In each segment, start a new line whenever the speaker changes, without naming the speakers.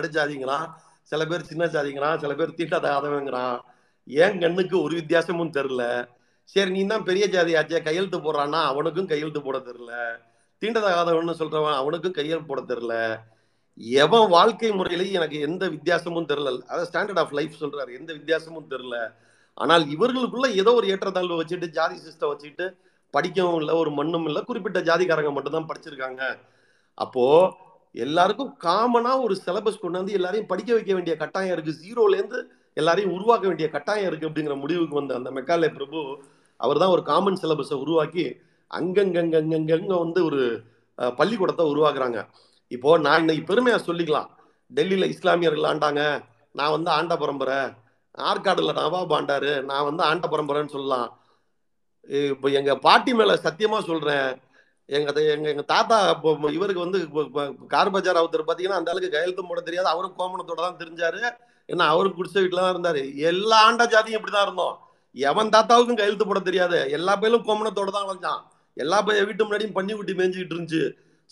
நடுஜாதிங்கிறான் சில பேர் சின்ன ஜாதிங்கிறான் சில பேர் தீட்டாதாதவங்கிறான் ஏன் கண்ணுக்கு ஒரு வித்தியாசமும் தெரில சரி நீ தான் பெரிய ஜாதி ஆச்சே கையெழுத்து போடுறான்னா அவனுக்கும் கையெழுத்து போட தெரில தீண்டதாகாதவன்னு சொல்றவன் அவனுக்கும் கையெழுத்து போட தெரில எவன் வாழ்க்கை முறையிலேயே எனக்கு எந்த வித்தியாசமும் தெரில அதாவது ஸ்டாண்டர்ட் ஆஃப் லைஃப் சொல்றாரு. எந்த வித்தியாசமும் தெரில ஆனால் இவர்களுக்குள்ள ஏதோ ஒரு ஏற்றத்தாழ்வு வச்சுட்டு ஜாதி சிஸ்டம் வச்சுட்டு படிக்கவும் இல்லை ஒரு மண்ணும் இல்லை குறிப்பிட்ட ஜாதிக்காரங்க மட்டும்தான் படிச்சிருக்காங்க. அப்போ எல்லாருக்கும் காமனா ஒரு சிலபஸ் கொண்டு வந்து எல்லாரையும் படிக்க வைக்க வேண்டிய கட்டாயம் இருக்கு. ஜீரோல இருந்து எல்லாரையும் உருவாக்க வேண்டிய கட்டாயம் இருக்கு அப்படிங்கிற முடிவுக்கு வந்த அந்த மெக்காலே பிரபு அவர் தான் ஒரு காமன் சிலபஸை உருவாக்கி அங்கங்கங்கங்கங்க வந்து ஒரு பள்ளிக்கூடத்தை உருவாக்குறாங்க. இப்போ நான் இன்னைக்கு பெருமையா சொல்லிக்கலாம். டெல்லியில இஸ்லாமியர்கள் ஆண்டாங்க. நான் வந்து ஆண்ட பரம்பரை. ஆற்காடுல நவாப் ஆண்டாரு. நான் வந்து ஆண்ட பரம்பரைன்னு சொல்லலாம். இப்போ எங்க பாட்டி மேல சத்தியமா சொல்றேன். எங்க எங்க எங்க தாத்தா இப்போ இவருக்கு வந்து கார் பஜார் அவத்தர் பாத்தீங்கன்னா அந்த அளவுக்கு கையெழுத்தும் போட தெரியாது. அவரும் கோமணத்தோட தான் தெரிஞ்சாரு. ஏன்னா அவரும் குடிச்ச வீட்டுல தான் இருந்தாரு. எல்லா ஆண்ட ஜாதியும் இப்படிதான் இருந்தோம். எவன் தாத்தாவுக்கும் கையெழுத்து போட தெரியாது. எல்லா பேரும் கோமணத்தோட தான் வளர்ந்தான். எல்லா பையன் வீட்டு முன்னாடியும் பண்ணி குட்டி மேய்ஞ்சிக்கிட்டு இருந்துச்சு.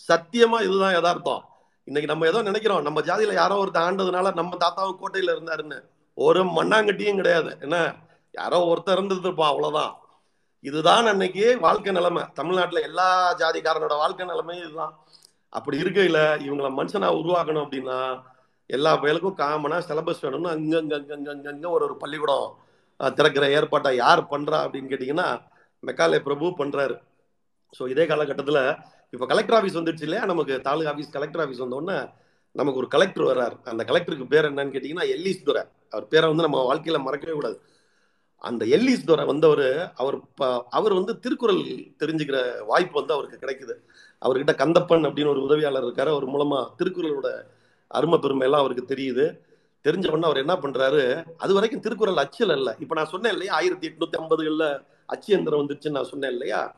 சத்தியமா இதுதான் யதார்த்தம். இன்னைக்கு நம்ம ஏதோ நினைக்கிறோம். நம்ம ஜாதியில யாரோ ஒருத்தர் ஆண்டதுனால நம்ம தாத்தாவும் கோட்டையில இருந்தாருன்னு. ஒரு மண்ணாங்கட்டியும் கிடையாது. என்ன? யாரோ ஒருத்தர் இருந்திருப்பான் அவ்வளவுதான். இதுதான் அன்னைக்கு வாழ்க்கை நிலைமை. தமிழ்நாட்டில் எல்லா ஜாதிக்காரனோட வாழ்க்கை நிலைமையும் இதுதான். அப்படி இருக்கையில இவங்களை மனுஷனா உருவாக்கணும் அப்படின்னா எல்லா பயலுக்கும் காமனாக சிலபஸ் வேணும்னு அங்கங்க அங்கங்க அங்கங்க ஒரு ஒரு பள்ளிக்கூடம் திறக்கிற ஏற்பாட்டை யார் பண்ணுறா அப்படின்னு கேட்டிங்கன்னா மெக்காலே பிரபு பண்ணுறாரு ஸோ இதே காலகட்டத்தில் இப்போ கலெக்டர் ஆஃபீஸ் வந்துடுச்சு இல்லையா? நமக்கு தாலுகா ஆஃபீஸ் கலெக்டர் ஆஃபீஸ் வந்தோடனே நமக்கு ஒரு கலெக்டர் வர்றார். அந்த கலெக்டருக்கு பேர் என்னன்னு கேட்டிங்கன்னா எல்லீஸ் துரை. அவர் பேரை வந்து நம்ம வாழ்க்கையில் மறக்கவே கூடாது. அந்த எல்லீஸ் துரை வந்தவர் அவர் ப- அவர் வந்து திருக்குறள் தெரிஞ்சுக்கிற வாய்ப்பு வந்து அவருக்கு கிடைக்குது. அவர்கிட்ட கந்தப்பன் அப்படின்னு ஒரு உதவியாளர் இருக்காரு. அவர் மூலமா திருக்குறளோட அருமை பெருமை எல்லாம் அவருக்கு தெரியுது. தெரிஞ்ச உடனே அவர் என்ன பண்றாரு அது வரைக்கும் திருக்குறள் அச்சில் இல்லை இப்போ நான் சொன்னேன் இல்லையா ஆயிரத்தி எட்நூத்தி ஐம்பதுகளில் அச்சு எந்திரம் வந்துருச்சுன்னு நான் சொன்னேன் இல்லையா?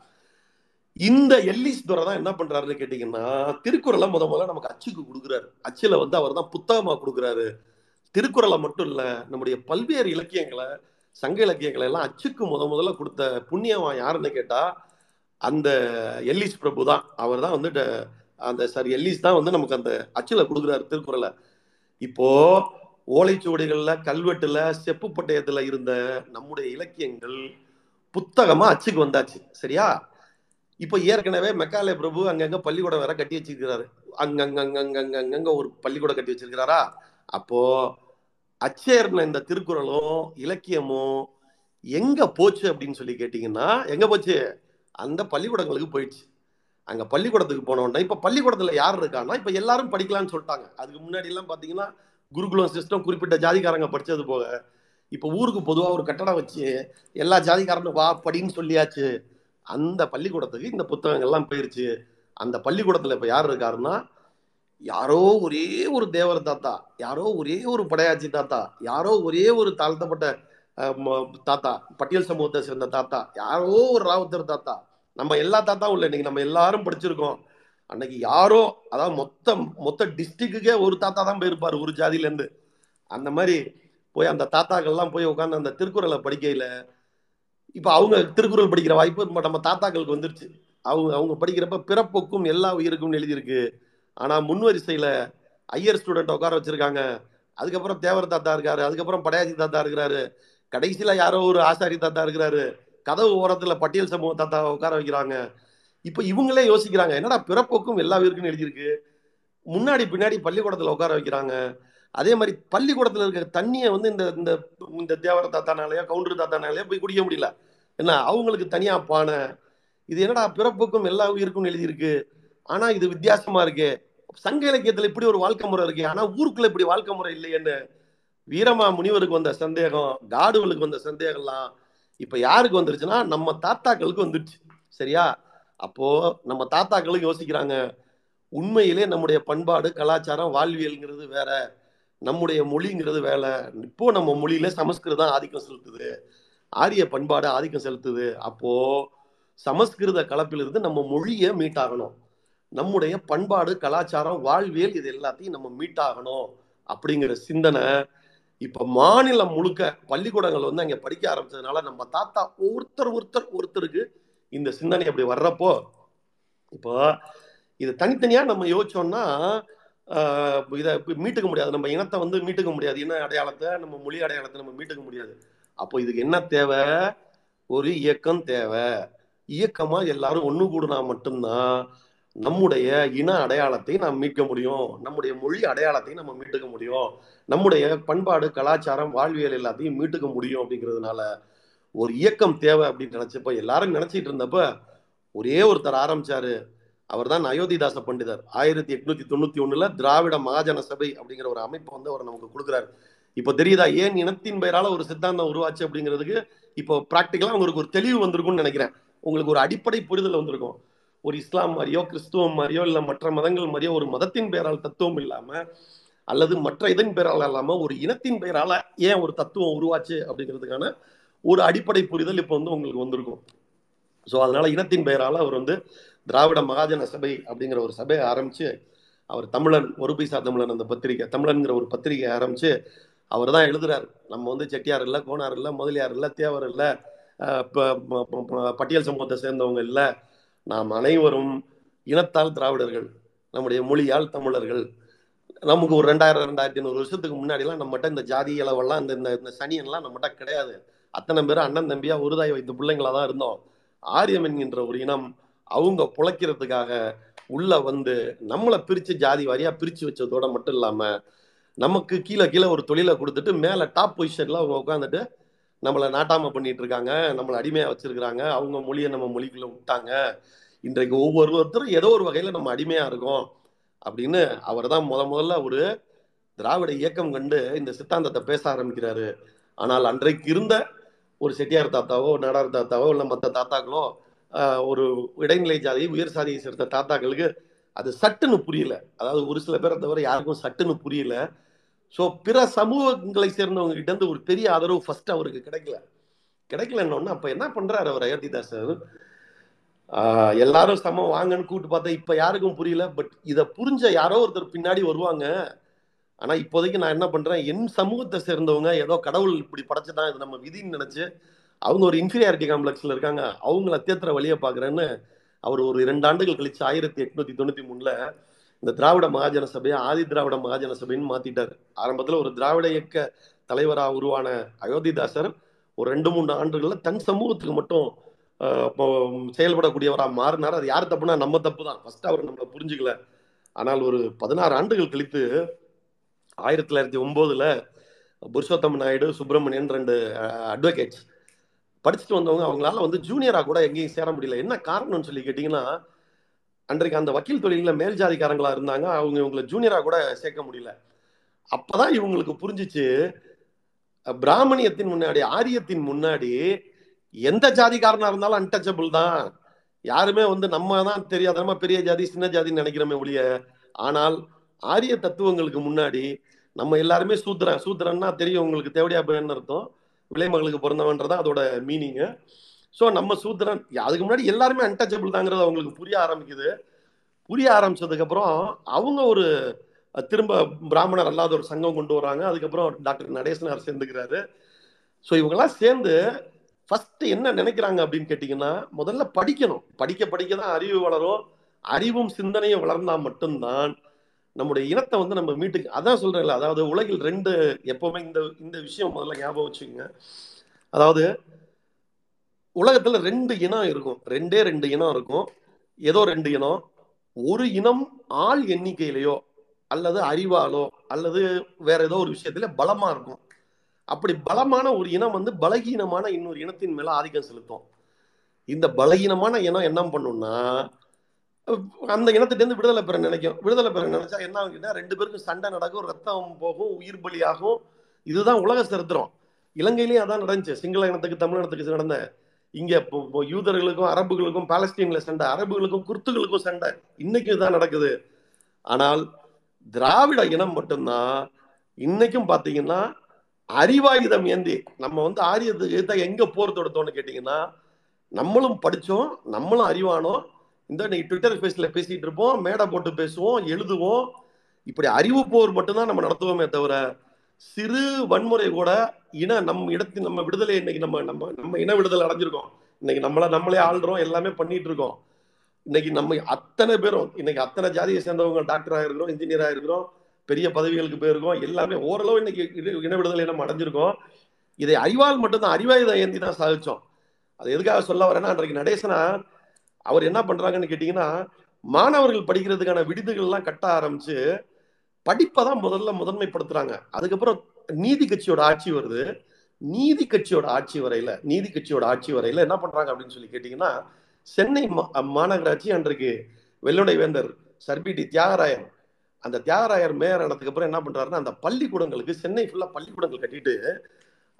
இந்த எல்லிஸ் துரை தான் என்ன பண்றாருன்னு கேட்டீங்கன்னா திருக்குறளை முத முதல்ல நமக்கு அச்சுக்கு கொடுக்குறாரு. அச்சில வந்து அவர் தான் புத்தகமா கொடுக்குறாரு. திருக்குறளை மட்டும் இல்லை நம்முடைய பல்வேறு இலக்கியங்களை சங்க இலக்கியங்களை எல்லாம் அச்சுக்கு முத முதல்ல கொடுத்த புண்ணியவன் யாருன்னு கேட்டா அந்த எல்லிஸ் பிரபு தான். அவர் தான் வந்து அந்த சாரி எல்லிஸ் தான் வந்து நமக்கு அந்த அச்சில் கொடுக்குறாரு திருக்குறளை. இப்போ ஓலைச்சுவடிகளில் கல்வெட்டுல செப்பு பட்டயத்தில் இருந்த நம்முடைய இலக்கியங்கள் புத்தகமா அச்சுக்கு வந்தாச்சு சரியா? இப்போ ஏற்கனவே மெக்காலே பிரபு அங்கங்க பள்ளிக்கூடம் வேற கட்டி வச்சிருக்கிறாரு. அங்கங்கங்கங்கங்கங்க ஒரு பள்ளிக்கூடம் கட்டி வச்சிருக்கிறாரா? அப்போ அச்சேர்ன இந்த திருக்குறளும் இலக்கியமும் எங்க போச்சு அப்படின்னு சொல்லி கேட்டீங்கன்னா எங்க போச்சு? அந்த பள்ளிக்கூடங்களுக்கு போயிடுச்சு. அங்க பள்ளிக்கூடத்துக்கு போனோம்னா இப்ப பள்ளிக்கூடத்துல யார் இருக்கான்னா இப்ப எல்லாரும் படிக்கலாம்னு சொல்லிட்டாங்க. அதுக்கு முன்னாடி எல்லாம் பாத்தீங்கன்னா குருகுலம் சிஸ்டம் குறிப்பிட்ட ஜாதிக்காரங்க படிச்சது போக இப்ப ஊருக்கு பொதுவா ஒரு கட்டடம் வச்சு எல்லா ஜாதிக்காரனும் வா படின்னு சொல்லியாச்சு. அந்த பள்ளிக்கூடத்துக்கு இந்த புத்தகங்கள்லாம் போயிருச்சு. அந்த பள்ளிக்கூடத்துல இப்ப யார் இருக்காருன்னா யாரோ ஒரே ஒரு தேவர் தாத்தா யாரோ ஒரே ஒரு படையாச்சி தாத்தா யாரோ ஒரே ஒரு தாழ்த்தப்பட்ட ம- தாத்தா பட்டியல் சமூகத்தை சேர்ந்த தாத்தா யாரோ ஒரு ராவுத்தர் தாத்தா. நம்ம எல்லா தாத்தாவும் இல்லை இன்னைக்கு நம்ம எல்லாரும் படிச்சிருக்கோம். அன்னைக்கு யாரோ அதாவது மொத்த மொத்த டிஸ்ட்ரிக்ட்டுக்கே ஒரு தாத்தா தான் போயிருப்பார் ஒரு ஜாதியிலேருந்து அந்த மாதிரி போய் அந்த தாத்தாக்கள்லாம் போய் உட்காந்து அந்த திருக்குறளை படிக்கையில் இப்போ அவங்க திருக்குறள் படிக்கிற வாய்ப்பு நம்ம தாத்தாக்களுக்கு வந்துருச்சு. அவங்க அவங்க படிக்கிறப்ப பிறப்புக்கும் எல்லா உயிருக்கும் எழுதியிருக்கு. ஆனால் முன் வரிசையில் ஐயர் ஸ்டூடெண்ட் உட்கார வச்சுருக்காங்க. அதுக்கப்புறம் தேவர் தாத்தா இருக்காரு. அதுக்கப்புறம் படையாச்சி தாத்தா இருக்கிறாரு. கடைசியில் யாரோ ஒரு ஆசாரி தாத்தா இருக்கிறாரு. கதவு ஓரத்தில் பட்டியல் சமூக தாத்தா உட்கார வைக்கிறாங்க. இப்போ இவங்களே யோசிக்கிறாங்க என்னடா பிறப்புக்கும் எல்லா உயிருக்கும் எழுதியிருக்கு. முன்னாடி பின்னாடி பள்ளிக்கூடத்தில் உட்கார வைக்கிறாங்க. அதே மாதிரி பள்ளிக்கூடத்தில் இருக்கிற தண்ணியை வந்து இந்த இந்த இந்த தேவர தாத்தானாலேயோ கவுண்டர் தாத்தானாலேயோ போய் குடிக்க முடியல. என்ன அவங்களுக்கு தனியாக பானை. இது என்னடா பிறப்புக்கும் எல்லா உயிருக்கும் எழுதியிருக்கு. ஆனா இது வித்தியாசமா இருக்கு. சங்க இலக்கியத்துல இப்படி ஒரு வாழ்க்கை முறை இருக்கு. ஆனா ஊருக்குள்ள இப்படி வாழ்க்கை முறை இல்லையேன்னு வீரமா முனிவருக்கு வந்த சந்தேகம் காடுகளுக்கு வந்த சந்தேகம்லாம் இப்ப யாருக்கு வந்துருச்சுன்னா நம்ம தாத்தாக்களுக்கு வந்துருச்சு. சரியா? அப்போ நம்ம தாத்தாக்களும் யோசிக்கிறாங்க உண்மையிலே நம்முடைய பண்பாடு கலாச்சாரம் வாழ்வியல்ங்கிறது வேற நம்முடைய மொழிங்கிறது வேலை இப்போ நம்ம மொழியில சமஸ்கிருதம் ஆதிக்கம் செலுத்துது. ஆரிய பண்பாடு ஆதிக்கம் செலுத்துது. அப்போ சமஸ்கிருத கலப்பிலிருந்து நம்ம மொழியை மீட்டாகணும். நம்முடைய பண்பாடு கலாச்சாரம் வாழ்வியல் இது எல்லாத்தையும் நம்ம மீட்டாகணும் அப்படிங்கிற சிந்தனை இப்ப மாநிலம் முழுக்க பள்ளிக்கூடங்கள் வந்து அங்க படிக்க ஆரம்பிச்சதுனால நம்ம தாத்தா ஒருத்தர் ஒருத்தர் ஒருத்தருக்கு இந்த சிந்தனை அப்படி வர்றப்போ இப்போ இது தனித்தனியா நம்ம யோசிச்சோம்னா இதை மீட்டுக்க முடியாது. நம்ம இனத்தை வந்து மீட்டுக்க முடியாது. இன அடையாளத்தை நம்ம மொழி அடையாளத்தை நம்ம மீட்டுக்க முடியாது. அப்போ இதுக்கு என்ன தேவை? ஒரு இயக்கம் தேவை. இயக்கமா எல்லாரும் ஒன்று கூடுனா மட்டும்தான் நம்முடைய இன அடையாளத்தை நாம் மீட்க முடியும். நம்முடைய மொழி அடையாளத்தை நம்ம மீட்டுக்க முடியும். நம்முடைய பண்பாடு கலாச்சாரம் வாழ்வியல் எல்லாத்தையும் மீட்டுக்க முடியும் அப்படிங்கிறதுனால ஒரு இயக்கம் தேவை அப்படின்னு நினைச்சப்ப எல்லாரும் நினைச்சிட்டு இருந்தப்ப ஒரே ஒருத்தர் ஆரம்பிச்சாரு. அவர் தான் அயோத்திதாச பண்டிதர். ஆயிரத்தி எட்நூத்தி தொண்ணூத்தி ஒண்ணுல திராவிட மகாஜன சபை அப்படிங்கிற ஒரு அமைப்பு வந்து அவர் நமக்கு கொடுக்குறாரு. இப்போ தெரியுதா ஏன் இனத்தின் பெயரால ஒரு சித்தாந்தம் உருவாச்சு அப்படிங்கிறதுக்கு இப்போ பிராக்டிக்கலா உங்களுக்கு ஒரு தெளிவு வந்திருக்கும்னு நினைக்கிறேன். உங்களுக்கு ஒரு அடிப்படை புரிதல் வந்திருக்கும். ஒரு இஸ்லாம் மாதிரியோ கிறிஸ்துவம் மாதிரியோ இல்லை மற்ற மதங்கள் மாதிரியோ ஒரு மதத்தின் பெயரால் தத்துவம் இல்லாமல் அல்லது மற்ற இதன் பெயரால் இல்லாமல் ஒரு இனத்தின் பெயரால் ஏன் ஒரு தத்துவம் உருவாச்சு அப்படிங்கிறதுக்கான ஒரு அடிப்படை புரிதல் இப்போ வந்து உங்களுக்கு வந்திருக்கும். ஸோ அதனால இனத்தின் பெயரால் அவர் வந்து திராவிட மகாஜன சபை அப்படிங்கிற ஒரு சபையை ஆரம்பித்து அவர் தமிழன் ஒரு பைசா தமிழன் அந்த பத்திரிகை தமிழன்கிற ஒரு பத்திரிகை ஆரம்பித்து அவர் தான் எழுதுறாரு. நம்ம வந்து செட்டியார் இல்லை கோனார் இல்லை முதலியார் இல்லை தேவர் இல்லை பட்டியல் சமூகத்தை சேர்ந்தவங்க இல்லை நாம் அனைவரும் இனத்தால் திராவிடர்கள் நம்முடைய மொழியால் தமிழர்கள். நமக்கு ஒரு ரெண்டாயிரம் ரெண்டாயிரத்தி ஐநூறு வருஷத்துக்கு முன்னாடிலாம் நம்மகிட்ட இந்த ஜாதி இளவெல்லாம் இந்த இந்த இந்த சனியன்லாம் நம்மகிட்ட கிடையாது. அத்தனை பேரும் அண்ணன் தம்பியா உருதாய் வைத்த பிள்ளைங்களா தான் இருந்தோம். ஆரியம் என்கின்ற ஒரு இனம் அவங்க புழைக்கிறதுக்காக உள்ள வந்து நம்மளை பிரிச்சு ஜாதி வாரியா பிரிச்சு வச்சதோட மட்டும் இல்லாம நமக்கு கீழே கீழே ஒரு தொழிலை கொடுத்துட்டு மேல டாப் பொசிஷன்ல அவங்க உட்காந்துட்டு நம்மளை நாட்டாம பண்ணிட்டு இருக்காங்க நம்மளை அடிமையா வச்சிருக்கிறாங்க அவங்க மொழியை நம்ம மொழிக்குள்ள விட்டாங்க. இன்றைக்கு ஒவ்வொருத்தரும் ஏதோ ஒரு வகையில நம்ம அடிமையா இருக்கோம் அப்படின்னு அவர் தான் முத முதல்ல ஒரு திராவிட இயக்கம் கண்டு இந்த சித்தாந்தத்தை பேச ஆரம்பிக்கிறாரு. ஆனால் அன்றைக்கு இருந்த ஒரு செட்டியார் தாத்தாவோ நாடார் தாத்தாவோ இல்லை மற்ற தாத்தாக்களோ ஒரு இடைநிலை ஜாதி உயர் சாதியை சேர்ந்த தாத்தாக்களுக்கு அது சட்டுன்னு புரியல. அதாவது ஒரு சில பேரை தவிர யாருக்கும் சட்டுன்னு புரியல. ஸோ பிற சமூகங்களை சேர்ந்தவங்க கிட்ட இருந்து ஒரு பெரிய ஆதரவு ஃபர்ஸ்ட் அவருக்கு கிடைக்கல. கிடைக்கலன்னு அப்ப என்ன பண்றாரு அவர் அயோத்திதாசர்? எல்லாரும் சமம் வாங்கன்னு கூப்பிட்டு பார்த்தா இப்ப யாருக்கும் புரியல பட் இதை புரிஞ்ச யாரோ ஒருத்தர் பின்னாடி வருவாங்க. ஆனா இப்போதைக்கு நான் என்ன பண்றேன் என் சமூகத்தை சேர்ந்தவங்க ஏதோ கடவுள் இப்படி படைச்சுதான் இது நம்ம விதின்னு நினைச்சு அவங்க ஒரு இன்ஃபீரியாரிட்டி காம்ப்ளெக்ஸில் இருக்காங்க அவங்கள தேத்துற வழியை பார்க்குறேன்னு அவர் ஒரு இரண்டு ஆண்டுகள் கழிச்சு ஆயிரத்தி எட்நூத்தி தொண்ணூத்தி மூணுல இந்த திராவிட மகாஜன சபையை ஆதி திராவிட மகாஜன சபைன்னு மாத்திட்டாரு. ஆரம்பத்துல ஒரு திராவிட இயக்க தலைவரா உருவான அயோத்திதாசர் ஒரு ரெண்டு மூணு ஆண்டுகள்ல தன் சமூகத்துக்கு மட்டும் இப்போ செயல்படக்கூடியவரா மாறினார். அது யார் தப்புனா நம்ம தப்பு தான் ஃபர்ஸ்ட் அவர் நம்மளை புரிஞ்சுக்கல. ஆனால் ஒரு பதினாறு ஆண்டுகள் கழித்து ஆயிரத்தி தொள்ளாயிரத்தி ஒன்பதுல புருஷோத்தம் நாயுடு சுப்பிரமணியன் ரெண்டு அட்வொகேட்ஸ் படிச்சுட்டு வந்தவங்க அவங்களால வந்து ஜூனியரா கூட எங்கேயும் சேர முடியல. என்ன காரணம்னு சொல்லி கேட்டீங்கன்னா அன்றைக்கு அந்த வக்கீல் தொழிலில் மேல் ஜாதிக்காரங்களா இருந்தாங்க அவங்க இவங்களை ஜூனியராக கூட சேர்க்க முடியல. அப்பதான் இவங்களுக்கு புரிஞ்சிச்சு பிராமணியத்தின் முன்னாடி ஆரியத்தின் முன்னாடி எந்த ஜாதிக்காரனா இருந்தாலும் அன்டச்சபிள் தான். யாருமே வந்து நம்ம தான் தெரியாதமா பெரிய ஜாதி சின்ன ஜாதின்னு நினைக்கிறோமே ஒழிய ஆனால் ஆரிய தத்துவங்களுக்கு முன்னாடி நம்ம எல்லாருமே சூத்திரன். சூத்திரன்னா தெரியும் உங்களுக்கு தேவடியா பையன் அர்த்தம். விலைமகளுக்கு பிறந்தவன்றதான் அதோட மீனிங்கு ஸோ நம்ம சூத்திரன் அதுக்கு முன்னாடி எல்லாருமே அன்டச்சபிள் தாங்கிறது அவங்களுக்கு புரிய ஆரம்பிக்குது. புரிய ஆரம்பிச்சதுக்கப்புறம் அவங்க ஒரு திரும்ப பிராமணர் அல்லாத ஒரு சங்கம் கொண்டு வராங்க அதுக்கப்புறம் டாக்டர் நடேசனார் சேர்ந்துக்கிறாரு. ஸோ இவங்கெல்லாம் சேர்ந்து ஃபர்ஸ்ட் என்ன நினைக்கிறாங்க அப்படின்னு கேட்டிங்கன்னா முதல்ல படிக்கணும். படிக்க படிக்க தான் அறிவு வளரும். அறிவும் சிந்தனையும் வளர்ந்தா மட்டும்தான் நம்முடைய இனத்தை வந்து நம்ம மீட்டுக்கு அதான் சொல்றேன்ல அதாவது உலகில் ரெண்டு எப்பவுமே இந்த இந்த விஷயம் முதல்ல ஞாபகம் வச்சுக்கோங்க. அதாவது உலகத்துல ரெண்டு இனம் இருக்கும். ரெண்டே ரெண்டு இனம் இருக்கும். ஏதோ ரெண்டு இனம். ஒரு இனம் ஆள் எண்ணிக்கையிலையோ அல்லது அறிவாலோ அல்லது வேற ஏதோ ஒரு விஷயத்துல பலமா இருக்கும். அப்படி பலமான ஒரு இனம் வந்து பலகீனமான இன்னொரு இனத்தின் மேல ஆதிக்கம் செலுத்தும். இந்த பலகீனமான இனம் என்ன பண்ணும்னா அந்த இனத்திட்ட இருந்து விடுதலை பெற நினைக்கும். விடுதலை பெற நினைச்சா என்ன ஆகுதுன்னா ரெண்டு பேருக்கும் சண்டை நடக்கும் ரத்தம் போகும் உயிர் பலியாகும். இதுதான் உலக சரித்திரம். இலங்கையிலயும் அதான் நடந்துச்சு. சிங்கள இனத்துக்கு தமிழ் இனத்துக்கு நடந்தேன் இங்க யூதர்களுக்கும் அரபுகளுக்கும் பாலஸ்தீன்ல சண்டை அரபுகளுக்கும் குர்த்துகளுக்கும் சண்டை. இன்னைக்கும் தான் நடக்குது. ஆனால் திராவிட இனம் மட்டும்தான் இன்னைக்கும் பாத்தீங்கன்னா அறிவாயுதம் ஏந்தி நம்ம வந்து ஆரியத்துக்கு எதிர்த்தா எங்க போர் தொடுத்தோம்னு கேட்டீங்கன்னா நம்மளும் படிச்சோம் நம்மளும் அறிவானோம். இந்த இன்னைக்கு ட்விட்டர் ஸ்பேஸ்ல பேசிட்டு இருப்போம் மேடை போட்டு பேசுவோம் எழுதுவோம். இப்படி அறிவு போர் மட்டும்தான் நம்ம நடத்துவோமே தவிர சிறு வன்முறை கூட இன நம் இடத்தின் நம்ம விடுதலை இன்னைக்கு நம்ம நம்ம நம்ம இன விடுதலை அடைஞ்சிருக்கோம். இன்னைக்கு நம்மள நம்மளே ஆள்றோம் எல்லாமே பண்ணிட்டு இருக்கோம் இன்னைக்கு நம்ம அத்தனை பேரும் இன்னைக்கு அத்தனை ஜாதியை சேர்ந்தவங்க டாக்டராக இருக்கிறோம் இன்ஜினியராக இருக்கிறோம் பெரிய பதவிகளுக்கு போயிருக்கோம் எல்லாமே ஓரளவு இன்னைக்கு இன- விடுதலை நம்ம அடைஞ்சிருக்கோம். இதை அறிவால் மட்டும்தான் அறிவாயுதம் ஏந்தி தான் சாதிச்சோம். அது எதுக்காக சொல்ல வரேன்னா அன்றைக்கு நடேசனா அவர் என்ன பண்றாங்கன்னு கேட்டீங்கன்னா மாணவர்கள் படிக்கிறதுக்கான விடுதிகள்லாம் கட்ட ஆரம்பிச்சு படிப்பை தான் முதல்ல முதன்மைப்படுத்துறாங்க. அதுக்கப்புறம் நீதி கட்சியோட ஆட்சி வருது. நீதி கட்சியோட ஆட்சி வரையில நீதி கட்சியோட ஆட்சி வரையில என்ன பண்றாங்க அப்படின்னு சொல்லி கேட்டீங்கன்னா சென்னை மா- மாநகராட்சி அன்றைக்கு வெள்ளுடை வேந்தர் சர்பிடி தியாகராயர் அந்த தியாகராயர் மேயர் ஆனதுக்கு அப்புறம் என்ன பண்றாருன்னா அந்த பள்ளிக்கூடங்களுக்கு சென்னை ஃபுல்லா பள்ளிக்கூடங்கள் கட்டிட்டு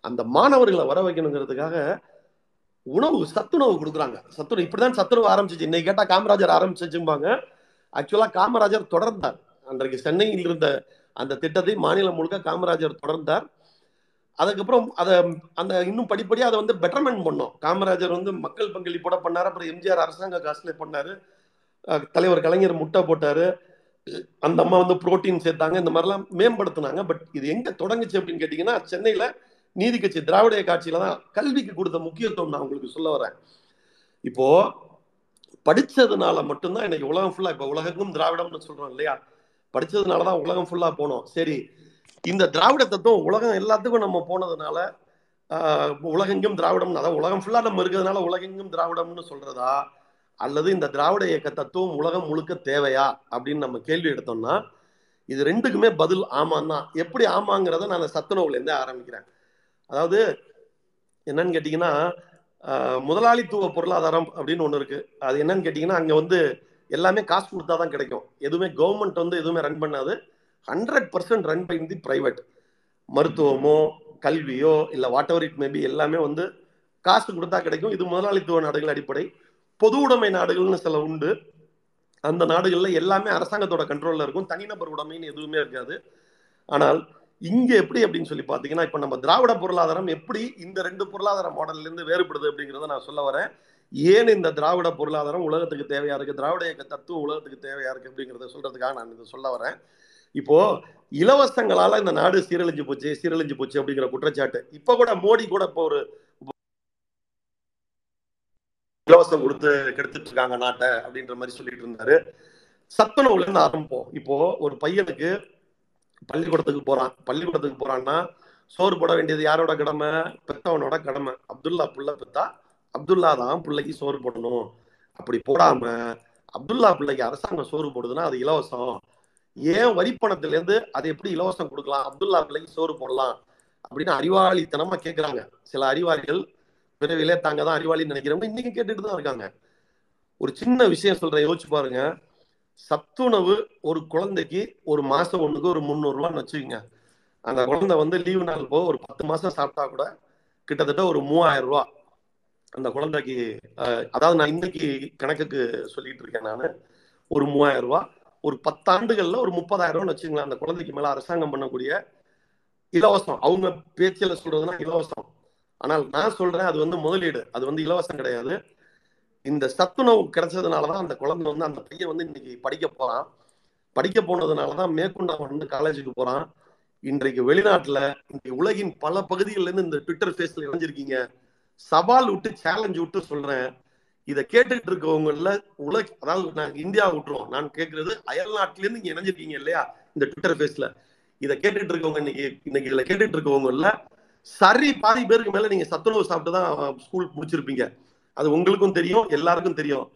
அந்த மாணவர்களை வர வைக்கணுங்கிறதுக்காக உணவு சத்துணவு கொடுக்குறாங்க. சத்துணவு இப்படிதான் சத்துணவு ஆரம்பிச்சிச்சு. இன்னைக்கு கேட்டா காமராஜர் ஆரம்பிச்சும்பாங்க ஆக்சுவலா காமராஜர் தொடர்ந்தார். அன்றைக்கு சென்னையில் இருந்த அந்த திட்டத்தை மாநிலம் முழுக்க காமராஜர் தொடர்ந்தார். அதுக்கப்புறம் அதை அந்த இன்னும் படிப்படியாக அதை வந்து பெட்டர்மெண்ட் பண்ணோம். காமராஜர் வந்து மக்கள் பங்களிப்போட பண்ணார் அப்புறம் எம்ஜிஆர் அரசாங்க காசுல பண்ணார். தலைவர் கலைஞர் முட்டை போட்டார். அந்த அம்மா வந்து புரோட்டீன் சேர்த்தாங்க இந்த மாதிரிலாம் மேம்படுத்தினாங்க. பட் இது எங்கே தொடங்குச்சு அப்படின்னு கேட்டிங்கன்னா சென்னையில் நீதி கட்சி திராவிட காட்சியில தான் கல்விக்கு கொடுத்த முக்கியத்துவம் நான் உங்களுக்கு சொல்ல வரேன். இப்போது படித்ததுனால மட்டும்தான் எனக்கு உலகம் ஃபுல்லாக இப்போ உலகெங்கும் திராவிடம்னு சொல்கிறோம் இல்லையா? படிச்சதுனால தான் உலகம் ஃபுல்லாக போனோம். சரி இந்த திராவிட தத்துவம் உலகம் எல்லாத்துக்கும் நம்ம போனதுனால உலகெங்கும் திராவிடம் அதாவது உலகம் ஃபுல்லாக நம்ம இருக்கிறதுனால உலகெங்கும் திராவிடம்னு சொல்றதா? அல்லது இந்த திராவிட இயக்க தத்துவம் உலகம் முழுக்க தேவையா? அப்படின்னு நம்ம கேள்வி எடுத்தோம்னா இது ரெண்டுக்குமே பதில் ஆமாம் தான். எப்படி ஆமாங்கிறத நான் சத்துணவுலேருந்தே ஆரம்பிக்கிறேன். அதாவது என்னன்னு கேட்டிங்கன்னா முதலாளித்துவ பொருளாதாரம் அப்படின்னு ஒன்று இருக்குது அது என்னன்னு கேட்டிங்கன்னா அங்கே வந்து எல்லாமே காசு கொடுத்தா தான் கிடைக்கும். எதுவுமே கவர்மெண்ட் வந்து எதுவுமே ரன் பண்ணாது. Hundred percent run by the private மருத்துவமோ கல்வியோ இல்லை வாட் எவர் இட் மேபி எல்லாமே வந்து காசு கொடுத்தா கிடைக்கும். இது முதலாளித்துவ நாடுகள் அடிப்படை. பொது உடைமை நாடுகள்னு சில உண்டு. அந்த நாடுகளில் எல்லாமே அரசாங்கத்தோட கண்ட்ரோலில் இருக்கும். தனிநபர் உடைமைன்னு எதுவுமே இருக்காது. ஆனால் இங்கே எப்படி அப்படின்னு சொல்லி பார்த்தீங்கன்னா இப்போ நம்ம திராவிட பொருளாதாரம் எப்படி இந்த ரெண்டு பொருளாதார மாடல்லேருந்து வேறுபடுது அப்படிங்கிறத நான் சொல்ல வரேன். ஏன் இந்த திராவிட பொருளாதாரம் உலகத்துக்கு தேவையா இருக்கு? திராவிட இயக்க தத்துவம் உலகத்துக்கு தேவையா இருக்கு அப்படிங்கிறத சொல்றதுக்காக நான் இதை சொல்ல வரேன். இப்போ இலவசங்களால இந்த நாடு சீரழிஞ்சு போச்சு சீரழிஞ்சு போச்சு அப்படிங்கிற குற்றச்சாட்டு. இப்ப கூட மோடி கூட இப்போ ஒரு இலவசம் கொடுத்து கெடுத்துட்டு இருக்காங்க நாட்டை அப்படின்ற மாதிரி சொல்லிட்டு இருந்தாரு. சத்துணவுல இருந்து ஆரம்பிப்போம். இப்போ ஒரு பையனுக்கு பள்ளிக்கூடத்துக்கு போறான். பள்ளிக்கூடத்துக்கு போறான்னா சோறு போட வேண்டியது யாரோட கடமை? பெத்தவனோட கடமை. அப்துல்லா புள்ள பெத்தா அப்துல்லா தான் பிள்ளைக்கு சோறு போடணும். அப்படி போடாம அப்துல்லா பிள்ளைக்கு அரசாங்கம் சோறு போடுதுன்னா அது இலவசம். ஏன் வரிப்பணத்துல இருந்து அதை எப்படி இலவசம் கொடுக்கலாம்? அப்துல்லா பிள்ளைக்கு சோறு போடலாம் அப்படின்னு அறிவாளித்தனமா கேட்கிறாங்க சில அறிவாளிகள் பிறவிலே தாங்க தான் அறிவாளின்னு நினைக்கிறவங்க இன்னைக்கு கேட்டுட்டு தான் இருக்காங்க. ஒரு சின்ன விஷயம் சொல்றேன் யோசிச்சு பாருங்க. சத்துணவு ஒரு குழந்தைக்கு ஒரு மாசம் ஒண்ணுக்கு ஒரு முந்நூறு ரூபான்னு வச்சுக்கோங்க. அந்த குழந்தை வந்து லீவு நாள் போக ஒரு பத்து மாசம் சாப்பிட்டா கூட கிட்டத்தட்ட ஒரு மூவாயிரம் ரூபா. அந்த குழந்தைக்கு அதாவது நான் இன்னைக்கு கணக்குக்கு சொல்லிட்டு இருக்கேன் நான். ஒரு மூவாயிரம் ரூபா. ஒரு பத்தாண்டுகள்ல ஒரு முப்பதாயிரம் ரூபான்னு வச்சுங்களேன் அந்த குழந்தைக்கு மேல அரசாங்கம் பண்ணக்கூடிய இலவசம். அவங்க பேச்சில் சொல்றதுன்னா இலவசம். ஆனால் நான் சொல்றேன் அது வந்து முதலீடு. அது வந்து இலவசம் கிடையாது. இந்த சத்துணவு கிடைச்சதுனாலதான் அந்த குழந்தை வந்து அந்த பையன் வந்து இன்னைக்கு படிக்க போறான். படிக்க போனதுனாலதான் மேற்கொண்டு அவன் வந்து காலேஜுக்கு போறான். இன்றைக்கு வெளிநாட்டுல இன்றைக்கு உலகின் பல பகுதிகளில இருந்து இந்த ட்விட்டர் ஃபேஸ்ல இணைஞ்சிருக்கீங்க. சவால் விட்டு சேலஞ்ச் விட்டு சொல்றேன். இதை கேட்டுக்கிட்டு இருக்கவங்கள உலக அதாவது நான் இந்தியா விட்டுருவோம் நான் கேட்கறது அயல் நாட்டில இருந்து இங்க இணைஞ்சிருக்கீங்க இல்லையா? இந்த ட்விட்டர் ஃபேஸ்ல இதை கேட்டுட்டு இருக்கவங்க இன்னைக்கு இன்னைக்கு இதுல கேட்டுட்டு இருக்கவங்கல்ல சரி பாதி பேருக்கு மேல நீங்க சத்துணவு சாப்பிட்டு தான் ஸ்கூல் முடிச்சிருப்பீங்க. அது உங்களுக்கும் தெரியும் எல்லாருக்கும் தெரியும்.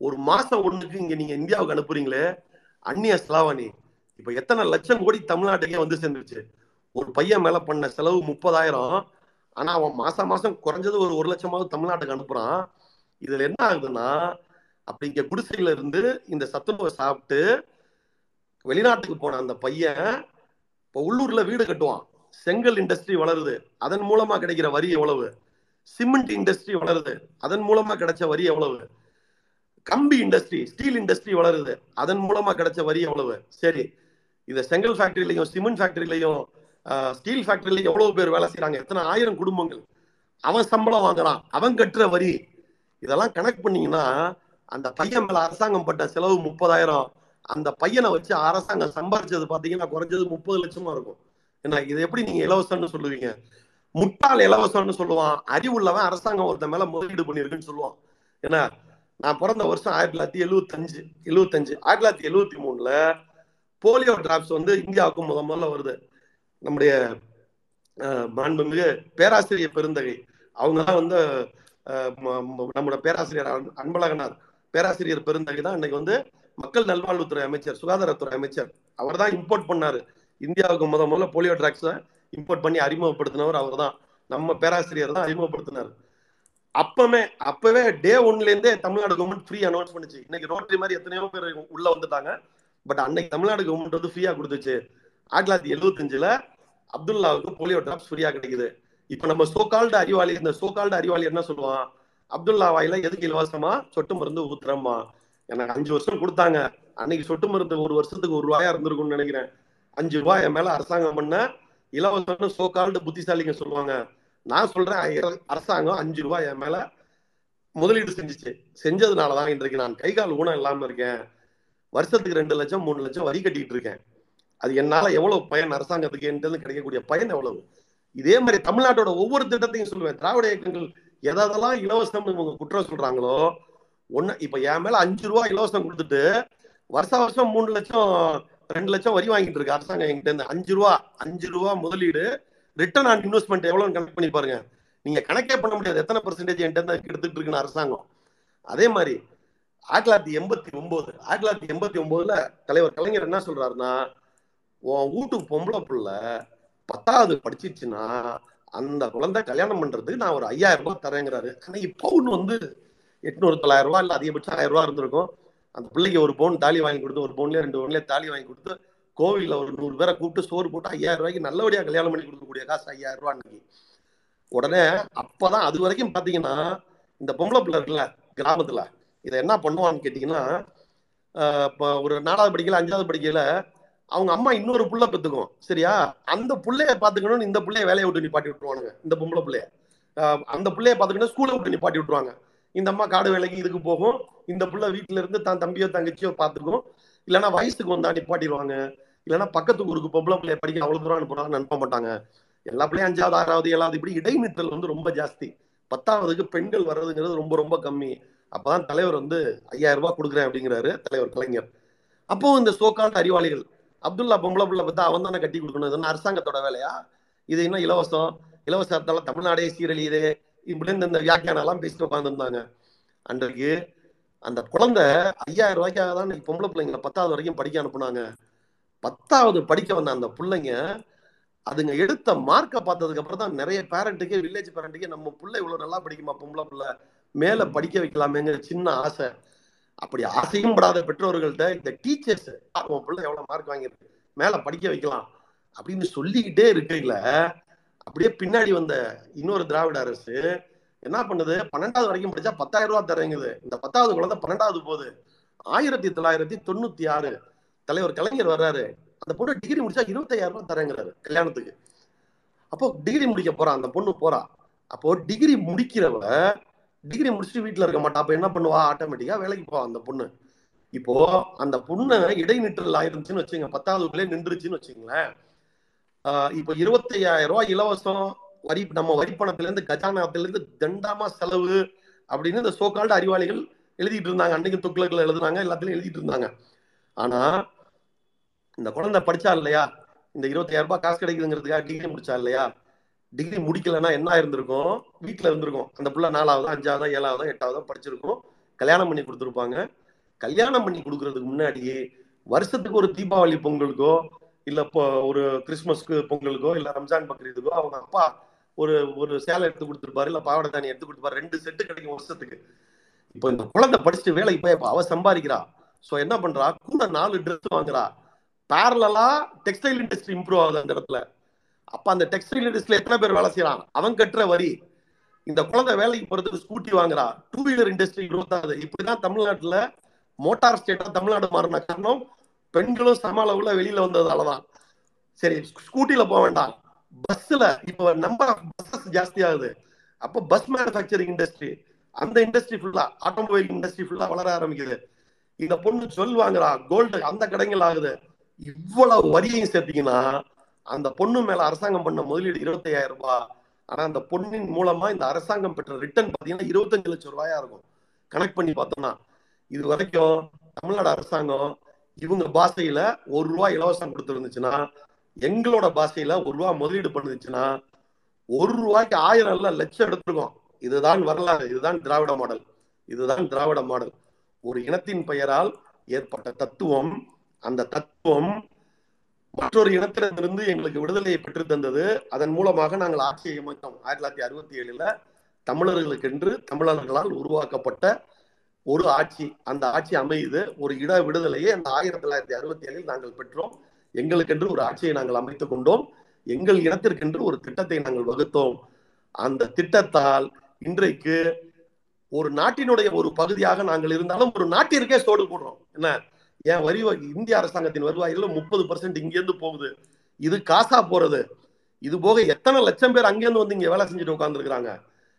ஒரு மாசம் ஒண்ணுக்கு இங்க நீங்க இந்தியாவுக்கு அனுப்புறீங்களே அந்நிய செலாவணி. இப்ப எத்தனை லட்சம் கோடி தமிழ்நாட்டுக்கே வந்து சேர்ந்துருச்சு. ஒரு பையன் மேல பண்ண செலவு முப்பதாயிரம். ஆனா அவன் மாசம் மாசம் குறைஞ்சது ஒரு ஒரு லட்சமாவது தமிழ்நாட்டுக்கு அனுப்புறான். இதுல என்ன ஆகுதுன்னா அப்படி இங்க குடிசையில இருந்து இந்த சத்துணவை சாப்பிட்டு வெளிநாட்டுக்கு போன அந்த பையன் இப்போ உள்ளூர்ல வீடு கட்டுவான். செங்கல் இண்டஸ்ட்ரி வளருது. அதன் மூலமா கிடைக்கிற வரி எவ்வளவு? சிமெண்ட் இண்டஸ்ட்ரி வளருது. அதன் மூலமா கிடைச்ச வரி எவ்வளவு? கம்பி இண்டஸ்ட்ரி ஸ்டீல் இண்டஸ்ட்ரி வளருது. அதன் மூலமா கிடைச்ச வரி எவ்வளவு? சரி இந்த செங்கல் ஃபேக்டரியிலையும் சிமெண்ட் ஃபேக்டரியிலையும் ஸ்டீல் ஃபேக்டரியிலையும் எவ்வளவு பேர் வேலை செய்யறாங்க எத்தனை ஆயிரம் குடும்பங்கள்? அவன் சம்பளம் வாங்குறான். அவன் கட்டுற வரி. இதெல்லாம் கணக்கு பண்ணீங்கன்னா அந்த பையன் மேல அரசாங்கம் பட்ட செலவு முப்பதாயிரம். அந்த பையனை வச்சு அரசாங்கம் சம்பாரிச்சது பாத்தீங்கன்னா குறைஞ்சது முப்பது லட்சமா இருக்கும். என்ன இது எப்படி நீங்க இலவசம்னு சொல்லுவீங்க? முட்டாள் இலவசம்னு சொல்லுவான். அறிவுள்ளவன் அரசாங்கம் ஒருத்த மேல முதலீடு பண்ணிருக்குன்னு சொல்லுவான். என்ன நான் பிறந்த வருஷம் ஆயிரத்தி தொள்ளாயிரத்தி எழுவத்தஞ்சு எழுவத்தஞ்சு ஆயிரத்தி தொள்ளாயிரத்தி எழுவத்தி மூணுல போலியோ டிராப்ஸ் வந்து இந்தியாவுக்கு முத முதல்ல வருது. நம்முடைய மாண்புமிகு பேராசிரியர் பெருந்தகை. அவங்க தான் வந்து நம்மளோட பேராசிரியர் அன்- அன்பழகனார். பேராசிரியர் பெருந்தகை தான் இன்னைக்கு வந்து மக்கள் நல்வாழ்வுத்துறை அமைச்சர் சுகாதாரத்துறை அமைச்சர். அவர் தான் இம்போர்ட் பண்ணாரு. இந்தியாவுக்கு முத முதல்ல போலியோ ட்ராக்ஸை இம்போர்ட் பண்ணி அறிமுகப்படுத்தினவர் அவர் தான் நம்ம பேராசிரியர் தான் அறிமுகப்படுத்தினார். அப்பமே அப்பவே டே ஒன்லேருந்தே தமிழ்நாடு கவர்மெண்ட் ஃப்ரீ அனௌன்ஸ் பண்ணுச்சு. இன்னைக்கு ரோட்டரி மாதிரி எத்தனையோ பேர் உள்ள வந்துட்டாங்க. பட் அன்னைக்கு தமிழ்நாடு கவர்மெண்ட் வந்து ஃப்ரீயா கொடுத்துச்சு. ஆயிரத்தி தொள்ளாயிரத்தி எழுபத்தஞ்சுல அப்துல்லாவுக்கு போலியோ டிராப்ஸ் ஃப்ரீயா கிடைக்குது. இப்ப நம்ம சோகால்டு அறிவாளி இந்த சோகால்டு அறிவாளி என்ன சொல்லுவான்? அப்துல்லா வாயில எதுக்கு இலவசமா சொட்டு மருந்து ஊத்துறம்மா? எனக்கு அஞ்சு வருஷம் கொடுத்தாங்க. அன்னைக்கு சொட்டு மருந்து ஒரு வருஷத்துக்கு ஒரு ரூபாயா இருந்திருக்கும்னு நினைக்கிறேன். அஞ்சு ரூபாய் என் மேல அரசாங்கம் பண்ண இலவசம்னு சோகால்டு புத்திசாலிங்க சொல்லுவாங்க. நான் சொல்றேன் அரசாங்கம் அஞ்சு ரூபாய் என் மேல முதலீடு செஞ்சுச்சு. செஞ்சதுனாலதான் இன்றைக்கு நான் கை கால் ஊனம் இல்லாம இருக்கேன். வருஷத்துக்கு ரெண்டு லட்சம் மூணு லட்சம் வரி கட்டிட்டு இருக்கேன். அது என்னால எவ்வளவு பயன் அரசாங்கத்துக்கு என்றது கிடைக்கக்கூடிய பயன் எவ்வளவு? இதே மாதிரி தமிழ்நாட்டோட ஒவ்வொரு திட்டத்தையும் சொல்லுவேன். திராவிட இயக்கங்கள் எதாவதெல்லாம் இலவசம் இவங்க குற்றம் சொல்றாங்களோ ஒன்னு இப்ப என் மேல அஞ்சு ரூபா இலவசம் கொடுத்துட்டு வருஷ வருஷம் மூணு லட்சம் ரெண்டு லட்சம் வரி வாங்கிட்டு இருக்கு அரசாங்கம் என்கிட்ட இருந்து. அஞ்சு ரூபா அஞ்சு ரூபா முதலீடு ரிட்டர்ன் ஆன் இன்வெஸ்ட்மெண்ட் எவ்வளவுன்னு கணக்கு பண்ணி பாருங்க. நீங்க கணக்கே பண்ண முடியாது. எத்தனை பர்சன்டேஜ் என்கிட்ட இருந்து எடுத்துட்டு இருக்குன்னு அரசாங்கம். அதே மாதிரி ஆயிரத்தி தொள்ளாயிரத்தி எண்பத்தி ஒன்பது ஆயிரத்தி தொள்ளாயிரத்தி எண்பத்தி ஒன்பதுல தலைவர் கலைஞர் என்ன சொல்றாருன்னா உன் வீட்டுக்கு பொம்பளை பிள்ள பத்தாவது படிச்சிச்சுன்னா அந்த குழந்தை கல்யாணம் பண்றதுக்கு நான் ஒரு ஐயாயிரம் ரூபாய் தரேங்கிறாரு. ஆனா பவுன் வந்து எட்நூறு தொள்ளாயிரம் ரூபாய் இல்லை அதிகபட்சம் ஆயிரம் ரூபாய் இருந்திருக்கும். அந்த பிள்ளைக்கு ஒரு பவுன் தாலி வாங்கி கொடுத்து ஒரு பவுன்லேயே ரெண்டு பவுன்லேயே தாலி வாங்கி கொடுத்து கோவிலில் ஒரு நூறு பேரை கூப்பிட்டு சோறு போட்டு ஐயாயிரம் ரூபாய்க்கு நல்லபடியாக கல்யாணம் பண்ணி கொடுக்கக்கூடிய காசு ஐயாயிரம் ரூபா அன்னைக்கு. உடனே அப்போதான் அது வரைக்கும் பார்த்தீங்கன்னா இந்த பொம்பளை பிள்ளை இருக்குல்ல கிராமத்தில் இதை என்ன பண்ணுவான்னு கேட்டிங்கன்னா இப்போ ஒரு நாலாவது படிக்கல அஞ்சாவது படிக்கல அவங்க அம்மா இன்னொரு புள்ள பெத்துக்கும் சரியா? அந்த புள்ளைய பாத்துக்கணும்னு இந்த புள்ளைய வேலையை விட்டு நிப்பாட்டி விட்டுருவானுங்க இந்த பொம்பளை பிள்ளைய. அந்த பிள்ளைய பாத்துக்கணும் ஸ்கூலை விட்டு நிப்பாட்டி விட்டுருவாங்க. இந்த அம்மா காடு வேலைக்கு இதுக்கு போகும் இந்த புள்ள வீட்டுல இருந்து தான் தம்பியோ தங்கச்சியோ பாத்துக்கும் இல்லைன்னா வயசுக்கு வந்தா நிப்பாட்டிடுவாங்க. இல்லைன்னா பக்கத்து ஊருக்கு பொம்பளை பிள்ளைய படிக்க அவ்வளவு தூரம் அனுப்புறான்னு அனுப்ப மாட்டாங்க. எல்லா பிள்ளையும் அஞ்சாவது ஆறாவது ஏழாவது இப்படி இடைநிற்றல் வந்து ரொம்ப ஜாஸ்தி. பத்தாவதுக்கு பெண்கள் வர்றதுங்கிறது ரொம்ப ரொம்ப கம்மி. அப்பதான் தலைவர் வந்து ஐயாயிரம் ரூபாய் கொடுக்குறேன் அப்படிங்கிறாரு தலைவர் கலைஞர். அப்போ இந்த சோக்கான அறிவாளிகள் அப்துல்லா பொம்பளை பிள்ளை பார்த்தா அவன் தானே கட்டி கொடுக்கணும். இது என்ன அரசாங்கத்தோட வேலையா? இது இன்னும் இலவசம்? இலவசத்தால தமிழ்நாடே சீரழியுது. இப்படின்னு இந்த வியாக்கியானம் எல்லாம் பேசிட்டு உட்காந்துருந்தாங்க அன்றைக்கு அந்த குழந்தை ஐயாயிரம் ரூபாய்க்காக தான் பொம்பளை பிள்ளைங்களை பத்தாவது வரைக்கும் படிக்க அனுப்புனாங்க. பத்தாவது படிக்க வந்த அந்த பிள்ளைங்க அதுங்க எடுத்த மார்க்கை பார்த்ததுக்கு அப்புறம் தான் நிறைய பேரண்ட்டுக்கே வில்லேஜ் பேரண்ட்டுக்கே நம்ம பிள்ளை இவ்வளோ நல்லா படிக்குமா பொம்பளை பிள்ளை? மேலே படிக்க வைக்கலாமேங்கிற சின்ன ஆசை. அப்படி ஆசையும் படாத பெற்றோர்கள்ட்ட இந்த டீச்சர்ஸ் உன் பிள்ளை எவ்வளவு மார்க் வாங்கியிருக்கு? மேல படிக்க வைக்கலாம். அப்படின்னு சொல்லிக்கிட்டே இருக்கையில அப்படியே பின்னாடி வந்த இன்னொரு திராவிட அரசு என்ன பண்ணுது? பன்னெண்டாவது வரைக்கும் படிச்சா பத்தாயிரம் ரூபாய் தரங்குது. இந்த பத்தாவது குழந்தை பன்னெண்டாவது போகுது. ஆயிரத்தி தொள்ளாயிரத்தி தொண்ணூத்தி ஆறு தலைவர் கலைஞர் வர்றாரு. அந்த பொண்ணு டிகிரி முடிச்சா இருபத்தையாயிரம் ரூபாய் தரேங்கிறாரு கல்யாணத்துக்கு. அப்போ டிகிரி முடிக்க போறா அந்த பொண்ணு போறா. அப்போ டிகிரி முடிக்கிறவ டிகிரி முடிச்சுட்டு வீட்டில் இருக்க மாட்டா. அப்போ என்ன பண்ணுவா? ஆட்டோமேட்டிக்காக வேலைக்கு போவா அந்த பொண்ணு. இப்போ அந்த பொண்ணு இடைநிற்றல் ஆயிருந்துச்சுன்னு வச்சுங்க பத்தாவதுக்குள்ளே நின்றுச்சுன்னு வச்சுங்களேன் இப்போ இருபத்தையாயிரம் ரூபாய் இலவசம். வரி நம்ம வரி பணத்துல இருந்து தண்டாமா செலவு அப்படின்னு இந்த சோக்கால்டு அறிவாளிகள் எழுதிட்டு இருந்தாங்க. அன்னைக்கு துக்ளக்கில் எழுதுனாங்க எல்லாத்துலையும் எழுதிட்டு இருந்தாங்க. ஆனால் இந்த குழந்தை படிச்சா இல்லையா? இந்த இருபத்தாயிரம் ரூபாய் காசு கிடைக்குதுங்கிறதுக்காக டிகிரி முடிச்சா இல்லையா? டிகிரி முடிக்கலன்னா என்ன இருந்திருக்கும் வீட்டில் இருந்திருக்கும். அந்த பிள்ளை நாலாவது அஞ்சாவதா ஏழாவதா எட்டாவதா படிச்சிருக்கும். கல்யாணம் பண்ணி கொடுத்துருப்பாங்க. கல்யாணம் பண்ணி கொடுக்கறதுக்கு முன்னாடியே வருஷத்துக்கு ஒரு தீபாவளி பொங்கலுக்கோ இல்லை இப்போ ஒரு கிறிஸ்மஸ்க்கு பொங்கலுக்கோ இல்லை ரம்ஜான் பக்ரீதுக்கோ அவங்க அப்பா ஒரு ஒரு சேலை எடுத்து கொடுத்துருப்பாரு இல்லை பாவாடை தானி எடுத்து கொடுத்துருப்பாரு. ரெண்டு செட்டு கிடைக்கும் வருஷத்துக்கு. இப்போ இந்த குழந்தை படிச்சுட்டு வேலைக்கு போய் இப்போ அவ சம்பாதிக்கிறா. ஸோ என்ன பண்றா? கூட நாலு ட்ரெஸ் வாங்குறா. பேரலா டெக்ஸ்டைல் இண்டஸ்ட்ரி இம்ப்ரூவ் ஆகுது அந்த இடத்துல. அப்ப அந்த டெக்ஸ்டைல் இண்டஸ்ட்ரியில எத்தனை பேர் வேலை செய்யறான் அவன் கட்டுற வரி இந்த குழந்தை வேலைக்கு போறதுக்கு ஸ்கூட்டி வாங்குறா டூ வீலர் இண்டஸ்ட்ரி குரோத் ஆகுது இப்படிதான் தமிழ்நாட்டுல மோட்டார் ஸ்டேட்டா தமிழ்நாடு மாறின காரணம் பெண்களும் சம அளவுல வெளியில வந்ததாலதான். சரி ஸ்கூட்டில போக வேண்டாம். பஸ்ல இப்ப நம்பர் ஆஃப் பஸ்ஸஸ் ஜாஸ்தி ஆகுது அப்ப பஸ் மேனுஃபேக்சரிங் இண்டஸ்ட்ரி அந்த இண்டஸ்ட்ரி ஃபுல்லா ஆட்டோமொபைல் இண்டஸ்ட்ரி ஃபுல்லா வளர ஆரம்பிக்குது. இந்த பொண்ணு சொல் வாங்குறா கோல்டு அந்த கடைகள் ஆகுது. இவ்வளவு வரியையும் சேர்த்தீங்கன்னா அந்த பொண்ணு மேல அரசாங்கம் பண்ண முதலீடு இருபத்தையாயிரம் ரூபாய் ஆனா அந்த பொண்ணின் மூலமா இந்த அரசாங்கம் பெற்ற ரிட்டர்ன் பாத்தீங்கன்னா இருபத்தஞ்சு லட்சம் ரூபாயா இருக்கும். கனெக்ட் பண்ணி பார்த்தோம்னா. இது வரைக்கும் தமிழ்நாடு அரசாங்கம் இவங்க பாஷையில ஒரு ரூபா இலவசம் கொடுத்துருந்துச்சுன்னா எங்களோட பாஷையில ஒரு ரூபா முதலீடு பண்ணுச்சுன்னா ஒரு ரூபாய்க்கு ஆயிரம் இல்ல லட்சம் எடுத்திருக்கோம். இதுதான் வரலாறு. இதுதான் திராவிட மாடல். இதுதான் திராவிட மாடல். ஒரு இனத்தின் பெயரால் ஏற்பட்ட தத்துவம் அந்த தத்துவம் மற்றொரு இனத்திலிருந்து எங்களுக்கு விடுதலையை பெற்று தந்தது. அதன் மூலமாக நாங்கள் ஆட்சியை அமைத்தோம். ஆயிரத்தி தொள்ளாயிரத்தி அறுபத்தி ஏழுல தமிழர்களுக்கென்று தமிழர்களால் உருவாக்கப்பட்ட ஒரு ஆட்சி. அந்த ஆட்சி அமையுது. ஒரு இட விடுதலையை அந்த ஆயிரத்தி தொள்ளாயிரத்தி அறுபத்தி ஏழில் நாங்கள் பெற்றோம். எங்களுக்கென்று ஒரு ஆட்சியை நாங்கள் அமைத்துக் கொண்டோம். எங்கள் இனத்திற்கென்று ஒரு திட்டத்தை நாங்கள் வகுத்தோம். அந்த திட்டத்தால் இன்றைக்கு ஒரு நாட்டினுடைய ஒரு பகுதியாக நாங்கள் இருந்தாலும் ஒரு நாட்டிற்கே சோடு போடுறோம். என்ன? ஏன் வரி இந்திய அரசாங்கத்தின் வருவாயில முப்பது பர்சன்ட் இங்கேருந்து போகுது. இது காசா போறது. இது போக எத்தனை லட்சம் பேர் அங்கேருந்து வந்து இங்க வேலை செஞ்சுட்டு உட்காந்துருக்காங்க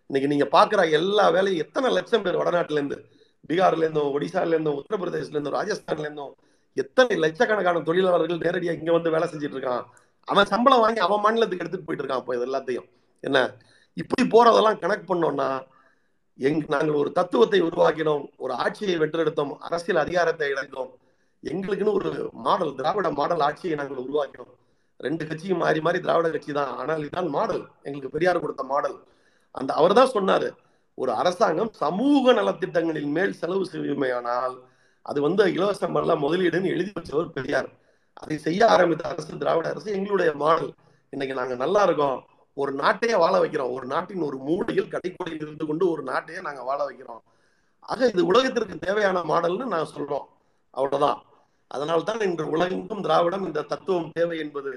இன்னைக்கு நீங்க பாக்குற எல்லா வேலையும் எத்தனை லட்சம் பேர் வடநாட்டுல இருந்து பீகார்ல இருந்தும் ஒடிசால இருந்தும் உத்தரப்பிரதேசல இருந்தும் ராஜஸ்தான்ல இருந்தும் எத்தனை லட்சக்கணக்கான தொழிலாளர்கள் நேரடியா இங்க வந்து வேலை செஞ்சுட்டு இருக்கான். அவன் சம்பளம் வாங்கி அவன் மாநிலத்துக்கு எடுத்துட்டு போயிட்டு இருக்கான் இப்போ இது எல்லாத்தையும். என்ன? இப்படி போறதெல்லாம் கனெக்ட் பண்ணோம்னா எங் நாங்கள் ஒரு தத்துவத்தை உருவாக்கினோம் ஒரு ஆட்சியை வென்றெடுத்தோம் அரசியல் அதிகாரத்தை இழந்தோம். எங்களுக்குன்னு ஒரு மாடல் திராவிட மாடல் ஆட்சியை நாங்கள் உருவாக்கினோம். ரெண்டு கட்சியும் மாறி மாறி திராவிட கட்சி தான். ஆனால் இதுதான் மாடல். எங்களுக்கு பெரியார் கொடுத்த மாடல். அந்த அவர் தான் சொன்னாரு ஒரு அரசாங்கம் சமூக நலத்திட்டங்களின் மேல் செலவு செய்யுமையானால் அது வந்து இலவசம் அல்ல முதலீடுன்னு எழுதி வச்சவர் பெரியார். அதை செய்ய ஆரம்பித்த அரசு திராவிட அரசு எங்களுடைய மாடல். இன்னைக்கு நாங்க நல்லா இருக்கோம். ஒரு நாட்டையே வாழ வைக்கிறோம். ஒரு நாட்டின் ஒரு மூலையில் கடைக்குறையில் இருந்து கொண்டு ஒரு நாட்டையே நாங்க வாழ வைக்கிறோம். ஆக இது உலகத்திற்கு தேவையான மாடல்னு நான் சொல்றோம். அவ்வளவுதான். அதனால்தான் இன்று உலகெங்கும் திராவிடம் இந்த தத்துவம் தேவை என்பது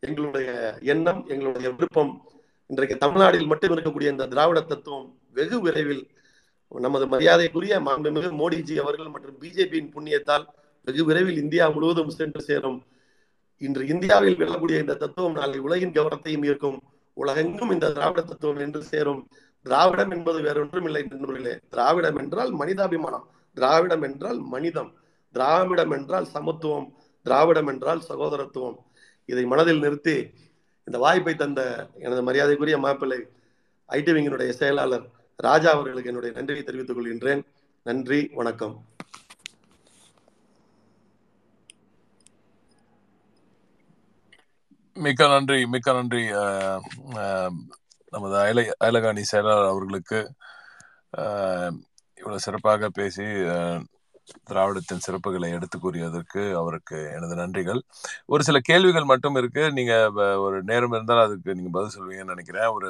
எங்களுடைய எண்ணம் எங்களுடைய விருப்பம். இன்றைக்கு தமிழ்நாட்டில் மட்டும் இருக்கக்கூடிய இந்த திராவிட தத்துவம் வெகு விரைவில் நமது மரியாதைக்குரிய மாண்புமிகு மோடிஜி அவர்கள் மற்றும் பிஜேபியின் புண்ணியத்தால் வெகு விரைவில் இந்தியா முழுவதும் சென்று சேரும். இன்று இந்தியாவில் விழக்கூடிய இந்த தத்துவம் நாளை உலகின் கவனத்தையும் ஈர்க்கும். உலகெங்கும் இந்த திராவிட தத்துவம் என்று சேரும். திராவிடம் என்பது வேறொன்றும் இல்லை நண்பர்களே. திராவிடம் என்றால் மனிதாபிமானம். திராவிடம் என்றால் மனிதம். திராவிடம் என்றால் சமத்துவம் திராவிடம் என்றால் சகோதரத்துவம். இதை மனதில் நிறுத்தி இந்த வாய்ப்பை தந்த எனது மரியாதைக்குரிய மாப்பிள்ளை ஐடிவிங்கினுடைய செயலாளர் ராஜா அவர்களுக்கு என்னுடைய நன்றியை தெரிவித்துக் கொள்கின்றேன். நன்றி வணக்கம்.
மிக்க நன்றி மிக்க நன்றி நமது அயல அயலகாணி செயலாளர் அவர்களுக்கு. இவ்வளவு சிறப்பாக பேசி திராவிடத்தின் சிறப்புகளை எடுத்து கூறியதற்கு அவருக்கு எனது நன்றிகள். ஒரு சில கேள்விகள் மட்டும் இருக்கு. நீங்க ஒரு நேரம் இருந்தால் அதுக்கு நீங்க பதில் சொல்வீங்கன்னு நினைக்கிறேன். ஒரு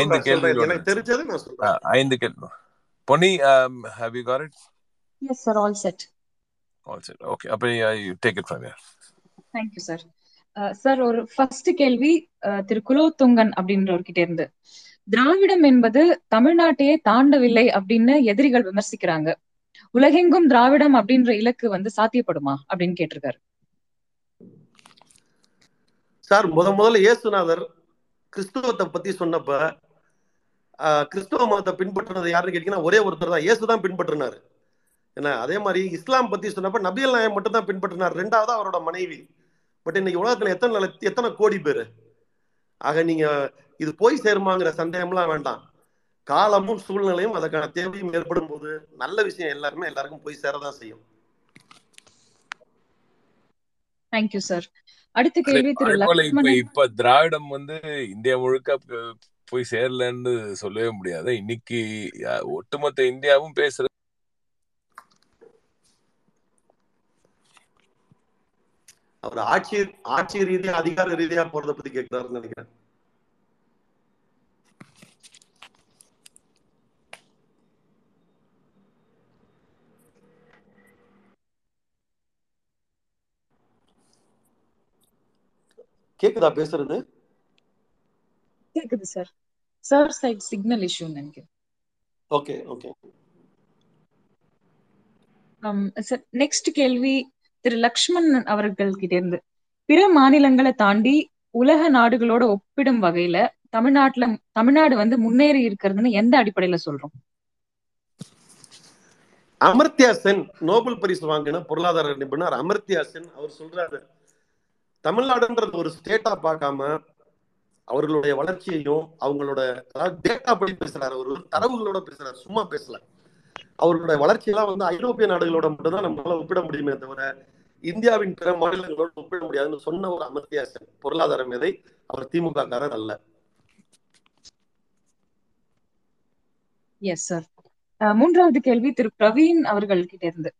ஐந்து கேள்வி
தெரிஞ்சது நான் சொல்றேன்.
ஐந்து கேள்வி Ponni have you got it
yes sir all set
all set okay அப்ப take it from here
thank you sir sir ஒரு ஃபர்ஸ்ட் கேள்வி திரு குலோத்துங்கன் அப்படின்றவர்கிட்ட இருந்து. திராவிடம் என்பது தமிழ்நாட்டையே தாண்டவில்லை அப்படின்னு எதிரிகள் விமர்சிக்கிறாங்க. உலகெங்கும் திராவிடம் அப்படின்ற இலக்கு வந்து சாத்தியப்படுமா அப்படின்னு கேட்டிருக்காரு.
சார் முத முதல்ல இயேசுநாதர் கிறிஸ்துவத்தை பத்தி சொன்னப்ப கிறிஸ்துவ மதத்தை பின்பற்றினது யாருன்னு கேட்டீங்கன்னா ஒரே ஒருத்தர் தான். இயேசு தான் பின்பற்றினாரு. அதே மாதிரி இஸ்லாம் பத்தி சொன்னப்ப நபியல் நாயம் மட்டும் தான் பின்பற்றினார். ரெண்டாவது அவரோட மனைவி. பட் இன்னைக்கு உலகத்துல எத்தனை எத்தனை கோடி பேரு? ஆக நீங்க இது போய் சேருமாங்கிற சந்தேகம்லாம் வேண்டாம். காலமும் சூழ்நிலையும் அதற்கான தேவையும் ஏற்படும் போது நல்ல விஷயம் எல்லாருமே எல்லாருக்கும் போய் சேரதான் செய்யும்.
தேங்க்யூ சார் அடுத்த கேள்வி திரு
இப்ப இப்ப திராவிடம் வந்து இந்தியா முழுக்க போய் சேரலன்னு சொல்லவே முடியாது. இன்னைக்கு ஒட்டுமொத்த இந்தியாவும் பேசுறது.
அவர் ஆட்சி ஆட்சி ரீதியா அதிகார ரீதியா போறத பத்தி கேட்கிறாருன்னு நினைக்கிறேன். கேக்குதா பேசுறது?
கேக்குது sir sir side signal issue நினைக்கிறேன்.
Okay okay.
சார் நெக்ஸ்ட் கேள்வி. திரு லக்ஷ்மண் அவர்கள் கிட்ட இருந்து. பிற மாநிலங்களை தாண்டி உலக நாடுகளோட ஒப்பிடும் வகையில தமிழ்நாட்டுல தமிழ்நாடு வந்து முன்னேறி இருக்கிறதுன்னு எந்த அடிப்படையில சொல்றோம்?
அமர்த்தியா சென் நோபல் பரிசு வாங்கின பொருளாதார நிபுணர் அமர்த்தியா சென் அவர் சொல்றாரு. தமிழ்நாடுன்றது ஒரு ஸ்டேட்டா பார்க்காம அவர்களுடைய வளர்ச்சியையும் அவங்களோட அதாவது டேட்டா படி பேசுறாரு. ஒரு தரவுகளோட பேசுறாரு. சும்மா பேசல. அவர்களுடைய வளர்ச்சியெல்லாம் வந்து ஐரோப்பிய நாடுகளோட மட்டும்தான் நம்மளால ஒப்பிட முடியுமே தவிர இந்தியாவின் பிற மாநிலங்களோடு ஒப்பிட முடியாதுன்னு சொன்ன ஒரு அமர்த்தியாசன் பொருளாதார மேதை அவர் திமுக காரர் அல்ல
எஸ் சார் மூன்றாவது கேள்வி திரு. பிரவீன் அவர்கள் கிட்ட இருந்து.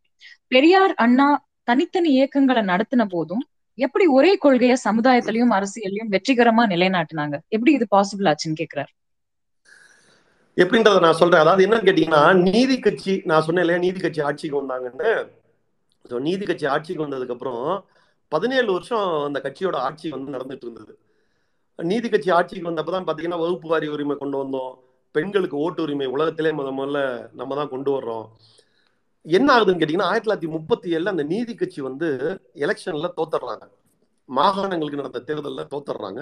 பெரியார் அண்ணா தனித்தனி இயக்கங்களை நடத்தின போதும் எப்படி ஒரே கொள்கைய சமுதாயத்திலயும் அரசியலையும் வெற்றிகரமா நிலைநாட்டினாங்க? எப்படி இது பாசிபிள் ஆச்சுன்னு கேக்குறாரு.
எப்படின்றத நான் சொல்றேன். அதாவது என்னன்னு கேட்டீங்கன்னா நீதி கட்சி நான் சொன்னேன் இல்லையா நீதி கட்சி ஆட்சிக்கு வந்தாங்கன்னு. ஸோ நீதி கட்சி ஆட்சிக்கு வந்ததுக்கு அப்புறம் பதினேழு வருஷம் அந்த கட்சியோட ஆட்சி வந்து நடந்துட்டு இருந்தது. நீதி கட்சி ஆட்சிக்கு வந்தப்பதான் பாத்தீங்கன்னா வகுப்பு வாரி உரிமை கொண்டு வந்தோம். பெண்களுக்கு ஓட்டு உரிமை உலகத்திலே முத முதல்ல நம்ம தான் கொண்டு வர்றோம். என்ன ஆகுதுன்னு கேட்டீங்கன்னா ஆயிரத்தி தொள்ளாயிரத்தி முப்பத்தி ஏழுல அந்த நீதி கட்சி வந்து எலெக்ஷன்ல தோத்துடுறாங்க. மாகாணங்களுக்கு நடந்த தேர்தலில் தோத்துடுறாங்க.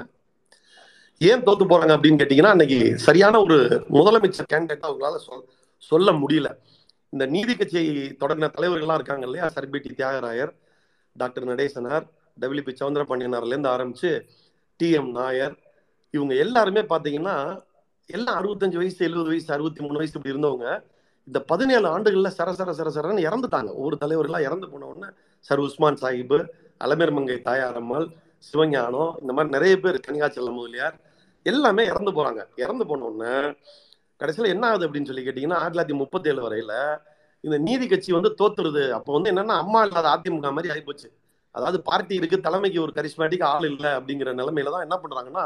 ஏன் தோத்து போறாங்க அப்படின்னு கேட்டீங்கன்னா அன்னைக்கு சரியான ஒரு முதலமைச்சர் கேண்டிடேட் அவங்களால சொல் சொல்ல முடியல. இந்த நீதி கட்சியை தொடங்கின தலைவர்கள்லாம் இருக்காங்க இல்லையா? Sir P T Theagarayar doctor Natesanar W P சவுந்தரபாண்டியனார்லேருந்து ஆரம்பிச்சு டி எம் நாயர் இவங்க எல்லாருமே பார்த்தீங்கன்னா எல்லாம் அறுபத்தஞ்சு வயசு எழுபது வயசு அறுபத்தி மூணு வயசு இப்படி இருந்தவங்க. இந்த பதினேழு ஆண்டுகள்ல சர சர சர சரன்னு இறந்துட்டாங்க. ஒவ்வொரு தலைவர்களாக இறந்து போன உடனே சர் உஸ்மான் சாஹிப் அலமேர் மங்கை தாயாரம்மாள் சிவஞானம் இந்த மாதிரி நிறைய பேர் கனிகாச்சல முதலியார் எல்லாமே இறந்து போறாங்க. இறந்து போன உடனே கடைசியில் என்ன ஆகுது அப்படின்னு சொல்லி கேட்டிங்கன்னா ஆயிரத்தி தொள்ளாயிரத்தி முப்பத்தி ஏழு வரையில இந்த நீதி கட்சி வந்து தோத்துருது அப்போ வந்து என்னன்னா அம்மா இல்லாத அதிமுக மாதிரி ஆகிப்போச்சு அதாவது பார்ட்டி இருக்கு தலைமைக்கு ஒரு கரிஸ்மேட்டிக் ஆள் இல்லை அப்படிங்கிற நிலைமையில தான் என்ன பண்றாங்கன்னா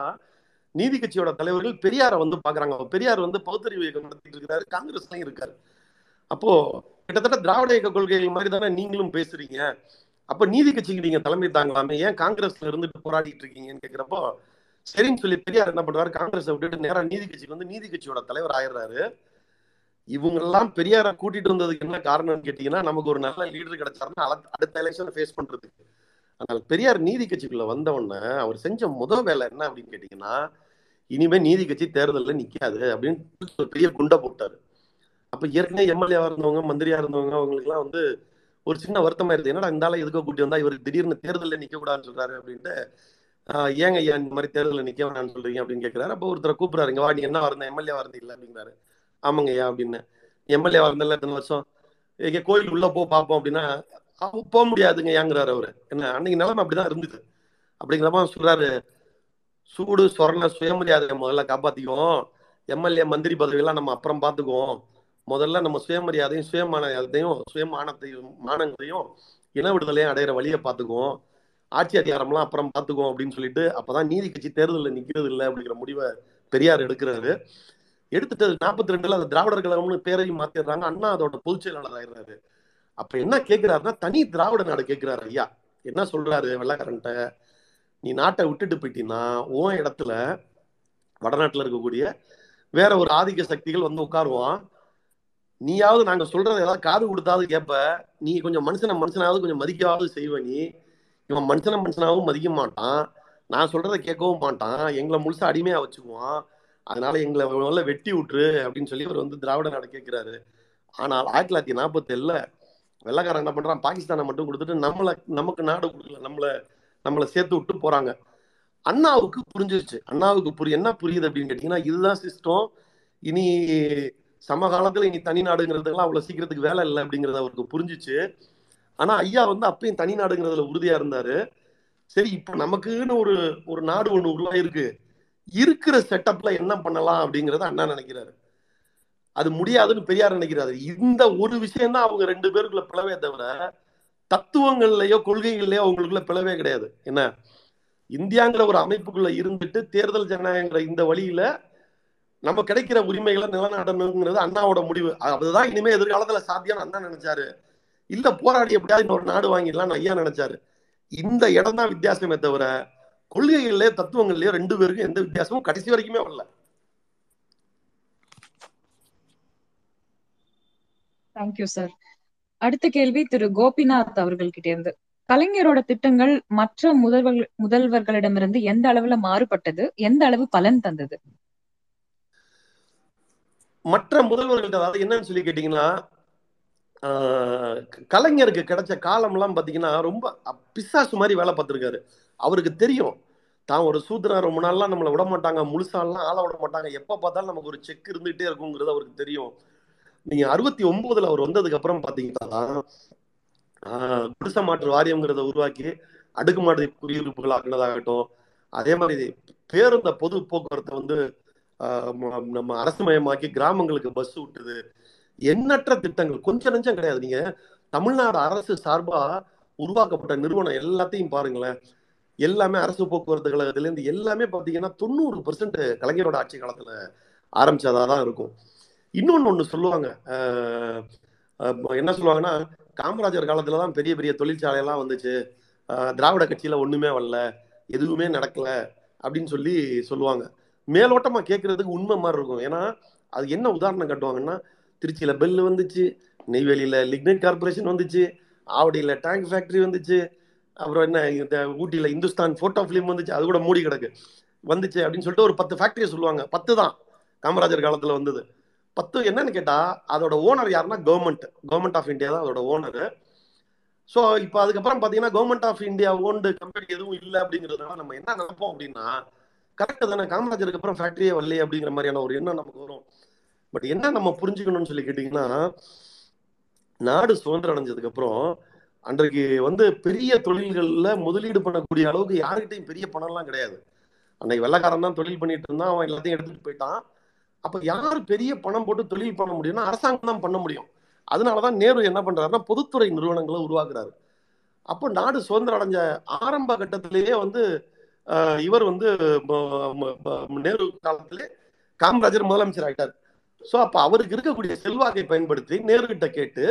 நீதி கட்சியோட தலைவர்கள் பெரியாரை வந்து பாக்குறாங்க. பெரியார் வந்து பகுத்தறிவு இயக்கம் நடத்திட்டு இருக்கிறாரு காங்கிரஸ்லயும் இருக்காரு. அப்போ கிட்டத்தட்ட திராவிட இயக்க கொள்கைகள் மாதிரி தானே நீங்களும் பேசுறீங்க. அப்ப நீதி கட்சிக்கு நீங்க தலைமை தாங்கலாமே? ஏன் காங்கிரஸ்ல இருந்துட்டு போராடிட்டு இருக்கீங்கன்னு கேக்குறப்போ சரின்னு சொல்லி பெரியார் என்ன பண்றாரு காங்கிரஸ் விட்டுட்டு நேரா நீதி கட்சிக்கு வந்து நீதி கட்சியோட தலைவர் ஆயிடுறாரு. இவங்க எல்லாம் பெரியார கூட்டிட்டு வந்ததுக்கு என்ன காரணம்னு கேட்டீங்கன்னா நமக்கு ஒரு நல்ல லீடர் கிடைச்சாருன்னா அடுத்த எலெக்ஷன் ஃபேஸ் பண்றதுக்கு. ஆனால் பெரியார் நீதி கட்சிக்குள்ள வந்த உடனே அவர் செஞ்ச முதல் வேலை என்ன அப்படின்னு கேட்டீங்கன்னா இனிமே நீதி கட்சி தேர்தலில் நிக்காது அப்படின்னு ஒரு பெரிய குண்டை போட்டாரு. அப்ப ஏற்கனவே எம்எல்ஏவா இருந்தவங்க மந்திரியா இருந்தவங்க அவங்களுக்குலாம் வந்து ஒரு சின்ன வருத்தமா இருந்தது. என்னடா இந்த ஆளை எதுக்கோ கூட்டி வந்தா இவர் திடீர்னு தேர்தலில் நிக்க கூடாதுன்னு சொல்றாரு அப்படின்ட்டு ஏங்க ஐயா இந்த மாதிரி தேர்தலில் நிக்க வேணாம்னு சொல்றீங்க அப்படின்னு கேட்கிறாரு அப்போ ஒருத்தர் கூப்பிடுறாருங்க வா நீ என்ன வரந்த எம்எல்ஏ வரந்தீங்களா இல்லை அப்படிங்கிறாரு. ஆமாங்க ஐயா அப்படின்னு. எம்எல்ஏ வரந்தில்ல இத்தனை வருஷம். இங்கே கோயில் உள்ள போ பார்ப்போம் அப்படின்னா போக முடியாதுங்க ஏங்குறாரு அவரு. என்ன அன்னைக்கு நிலைமை அப்படிதான் இருந்தது. அப்படிங்கிறப்ப சொல்றாரு. சூடு சொரண சுயமரியாதையை முதல்ல காப்பாத்திக்குவோம். எம்எல்ஏ மந்திரி பதவியெல்லாம் நம்ம அப்புறம் பார்த்துக்குவோம். முதல்ல நம்ம சுயமரியாதையும் சுயமானத்தையும் சுயமானத்தையும் மானங்களையும் இன விடுதலையும் அடையிற வழியை பார்த்துக்குவோம். ஆட்சி அதிகாரம்லாம் அப்புறம் பார்த்துக்குவோம் அப்படின்னு சொல்லிட்டு அப்பதான் நீதி கட்சி தேர்தலில் நிற்கிறது இல்லை அப்படிங்கிற முடிவை பெரியார் எடுக்கிறாரு. எடுத்துட்டு நாற்பத்தி ரெண்டுல அந்த திராவிடர் கழகம்னு பேரையும் மாத்திடுறாங்க. அண்ணா அதோட பொதுச் செயலாளர் ஆயிடுறாரு. அப்ப என்ன கேட்கிறாருன்னா தனி திராவிட நாடு கேட்கிறாரு ஐயா. என்ன சொல்றாரு வெள்ளக்காரன்ட்ட? நீ நாட்டை விட்டுட்டு போயிட்டீங்கன்னா உன் இடத்துல வடநாட்டுல இருக்கக்கூடிய வேற ஒரு ஆதிக்க சக்திகள் வந்து உட்காருவான். நீயாவது நாங்க சொல்றத ஏதாவது காது கொடுத்தாவது கேட்ப நீ கொஞ்சம் மனுஷனை மனுஷனாவது கொஞ்சம் மதிக்காவது செய்வ நீ. இவன் மனுஷனை மனுஷனாவும் மதிக்க மாட்டான். நான் சொல்றத கேட்கவும் மாட்டான். எங்களை முழுசா அடிமையா வச்சுக்குவான். அதனால எங்களை முதல்ல வெட்டி விட்டுரு அப்படின்னு சொல்லி அவர் வந்து திராவிட நாடு கேட்கிறாரு ஆனால் ஆயிரத்தி தொள்ளாயிரத்தி நாற்பத்தி ஏழுல வெள்ளக்காரன் என்ன பண்றான்? பாகிஸ்தானை மட்டும் கொடுத்துட்டு நம்மளை நமக்கு நாடு கொடுக்கல. நம்மளை நம்மளை சேர்த்து விட்டு போறாங்க. அண்ணாவுக்கு புரிஞ்சிருச்சு. அண்ணாவுக்கு புரிய என்ன புரியுது அப்படின்னு கேட்டீங்கன்னா இதுதான் சிஸ்டம் இனி சமகாலத்துல இனி தனி நாடுங்கிறதுக்கெல்லாம் அவ்வளவு சீக்கிரத்துக்கு வேலை இல்லை அப்படிங்கிறது அவருக்கு புரிஞ்சிச்சு. ஆனா ஐயா வந்து அப்பயும் தனி நாடுங்கிறதுல உறுதியா இருந்தாரு. சரி இப்ப நமக்குன்னு ஒரு ஒரு நாடு ஒண்ணு உருவாயிருக்கு. இருக்கிற செட்டப்ல என்ன பண்ணலாம் அப்படிங்கறத அண்ணா நினைக்கிறாரு. அது முடியாதுன்னு பெரியார் நினைக்கிறாரு. இந்த ஒரு விஷயம் தான் அவங்க ரெண்டு பேருக்குள்ள பிளவே தவிர தத்துவங்கள்லயோ கொள்கைகள்லயோ அவங்களுக்குள்ள பிளவே கிடையாது. என்ன? இந்தியாங்கிற ஒரு அமைப்புக்குள்ள இருந்துட்டு தேர்தல் ஜனநாயகங்கிற இந்த வழியில நம்ம கிடைக்கிற உரிமைகளை நிலநாடணுங்கிறது அண்ணாவோட முடிவு. அதுதான் இனிமே எதிர்காலத்துல சாத்தியம் அண்ணா நினைச்சாரு. இல்ல போராடி எப்படியாவது இன்னொரு நாடு வாங்கிடலாம்னு ஐயா நினைச்சாரு. இந்த இடம் தான் வித்தியாசமே தவிர கொள்கைகள்லயோ தத்துவங்கள்லயோ ரெண்டு பேருக்கும் எந்த வித்தியாசமும் கடைசி வரைக்குமே வரல.
தேங்க்யூ சார் அடுத்த கேள்வி திரு கோபிநாத் அவர்கள் கிட்ட இருந்து. கலைஞரோட திட்டங்கள் மற்ற முதல்வர் முதல்வர்களிடமிருந்து எந்த அளவுல மாறுபட்டது? எந்த அளவு பலன் தந்தது?
மற்ற முதல்வர்கள்ட்ட அதாவது என்னன்னு சொல்லி கேட்டீங்கன்னா கலைஞருக்கு கிடைச்ச காலம்லாம் பார்த்தீங்கன்னா ரொம்ப பிசாசு மாதிரி வேலை பார்த்துருக்காரு. அவருக்கு தெரியும். தான் ஒரு சூத்திரம் ரொம்ப நாள்லாம் நம்மளை விட மாட்டாங்க முழுசாலாம் ஆள விட மாட்டாங்க எப்போ பார்த்தாலும் நமக்கு ஒரு செக் இருந்துகிட்டே இருக்குங்கிறது அவருக்கு தெரியும். நீங்க அறுபத்தி ஒன்பதுல அவர் வந்ததுக்கு அப்புறம் பாத்தீங்கன்னா ஆஹ், குடிசை மாற்று வாரியம்ங்கிறத உருவாக்கி அடுக்குமாடி குடியிருப்புகள் ஆக்குனதாகட்டும் அதே மாதிரி பேருந்த பொது போக்குவரத்தை வந்து ஆஹ், நம்ம அரசுமயமாக்கி கிராமங்களுக்கு பஸ் விட்டுது எண்ணற்ற திட்டங்கள் கொஞ்சம் நெஞ்சம் கிடையாது. நீங்க தமிழ்நாடு அரசு சார்பா உருவாக்கப்பட்ட நிறுவனம் எல்லாத்தையும் பாருங்களேன். எல்லாமே அரசு போக்குவரத்து கழகத்திலேருந்து எல்லாமே பார்த்தீங்கன்னா தொண்ணூறு பெர்சன்ட் கலைஞரோட ஆட்சி காலத்தில் ஆரம்பிச்சதாக தான் இருக்கும். இன்னொன்னு ஒண்ணு சொல்லுவாங்க. என்ன சொல்லுவாங்கன்னா காமராஜர் காலத்துல தான் பெரிய பெரிய தொழிற்சாலை எல்லாம் வந்துச்சு திராவிட கட்சியில ஒண்ணுமே வரல. எதுவுமே நடக்கல அப்படின்னு சொல்லி சொல்லுவாங்க. மேலோட்டமா கேட்கறதுக்கு உண்மை மாதிரி இருக்கும். ஏன்னா அது என்ன உதாரணம் கட்டுவாங்கன்னா திருச்சியில பெல் வந்துச்சு நெய்வேலியில லிக்னைட் கார்பரேஷன் வந்துச்சு ஆவடியில டேங்க் ஃபேக்டரி வந்துச்சு அப்புறம் என்ன இந்த ஊட்டியில இந்துஸ்தான் போட்டோ ஃபிலிம் வந்துச்சு அது கூட மூடி கிடக்கு வந்துச்சு அப்படின்னு சொல்லிட்டு ஒரு பத்து ஃபேக்டரியை சொல்லுவாங்க. பத்து தான் காமராஜர் காலத்துல வந்தது. பத்து என்னன்னு கேட்டா அதோட ஓனர் யாருன்னா கவர்மெண்ட் கவர்மெண்ட் ஆஃப் இந்தியா தான் அதோட ஓனர் ஸோ இப்போ அதுக்கப்புறம் பார்த்தீங்கன்னா government of India owned company எதுவும் இல்லை அப்படிங்கிறதுனால நம்ம என்ன நினைப்போம் அப்படின்னா கரெக்டு தானே காமராஜருக்கு அப்புறம் ஃபேக்டரியே வரலையே அப்படிங்கிற மாதிரியான ஒரு எண்ணம் நமக்கு வரும். பட் என்ன நம்ம புரிஞ்சுக்கணும்னு சொல்லி கேட்டிங்கன்னா நாடு சுதந்திரம் அடைஞ்சதுக்கு அப்புறம் அன்றைக்கு வந்து பெரிய தொழில்கள்ல முதலீடு பண்ணக்கூடிய அளவுக்கு யாருக்கிட்டையும் பெரிய பணம்லாம் கிடையாது. அன்னைக்கு வெள்ளக்காரன் தான் தொழில் பண்ணிட்டு இருந்தான் அவன் எல்லாத்தையும் எடுத்துட்டு போயிட்டான். அப்ப யார் பெரிய பணம் போட்டு தொழில் பண்ண முடியும்னா அரசாங்கம் தான் பண்ண முடியும். அதனாலதான் நேரு என்ன பண்றாருன்னா பொதுத்துறை நிறுவனங்களை உருவாக்குறாரு. அப்போ நாடு சுதந்திரம் அடைஞ்ச ஆரம்ப கட்டத்திலேயே வந்து இவர் வந்து நேரு காலத்திலே காமராஜர் முதலமைச்சர் ஆயிட்டார். ஸோ அப்போ அவருக்கு இருக்கக்கூடிய செல்வாக்கை பயன்படுத்தி நேருகிட்ட கேட்டு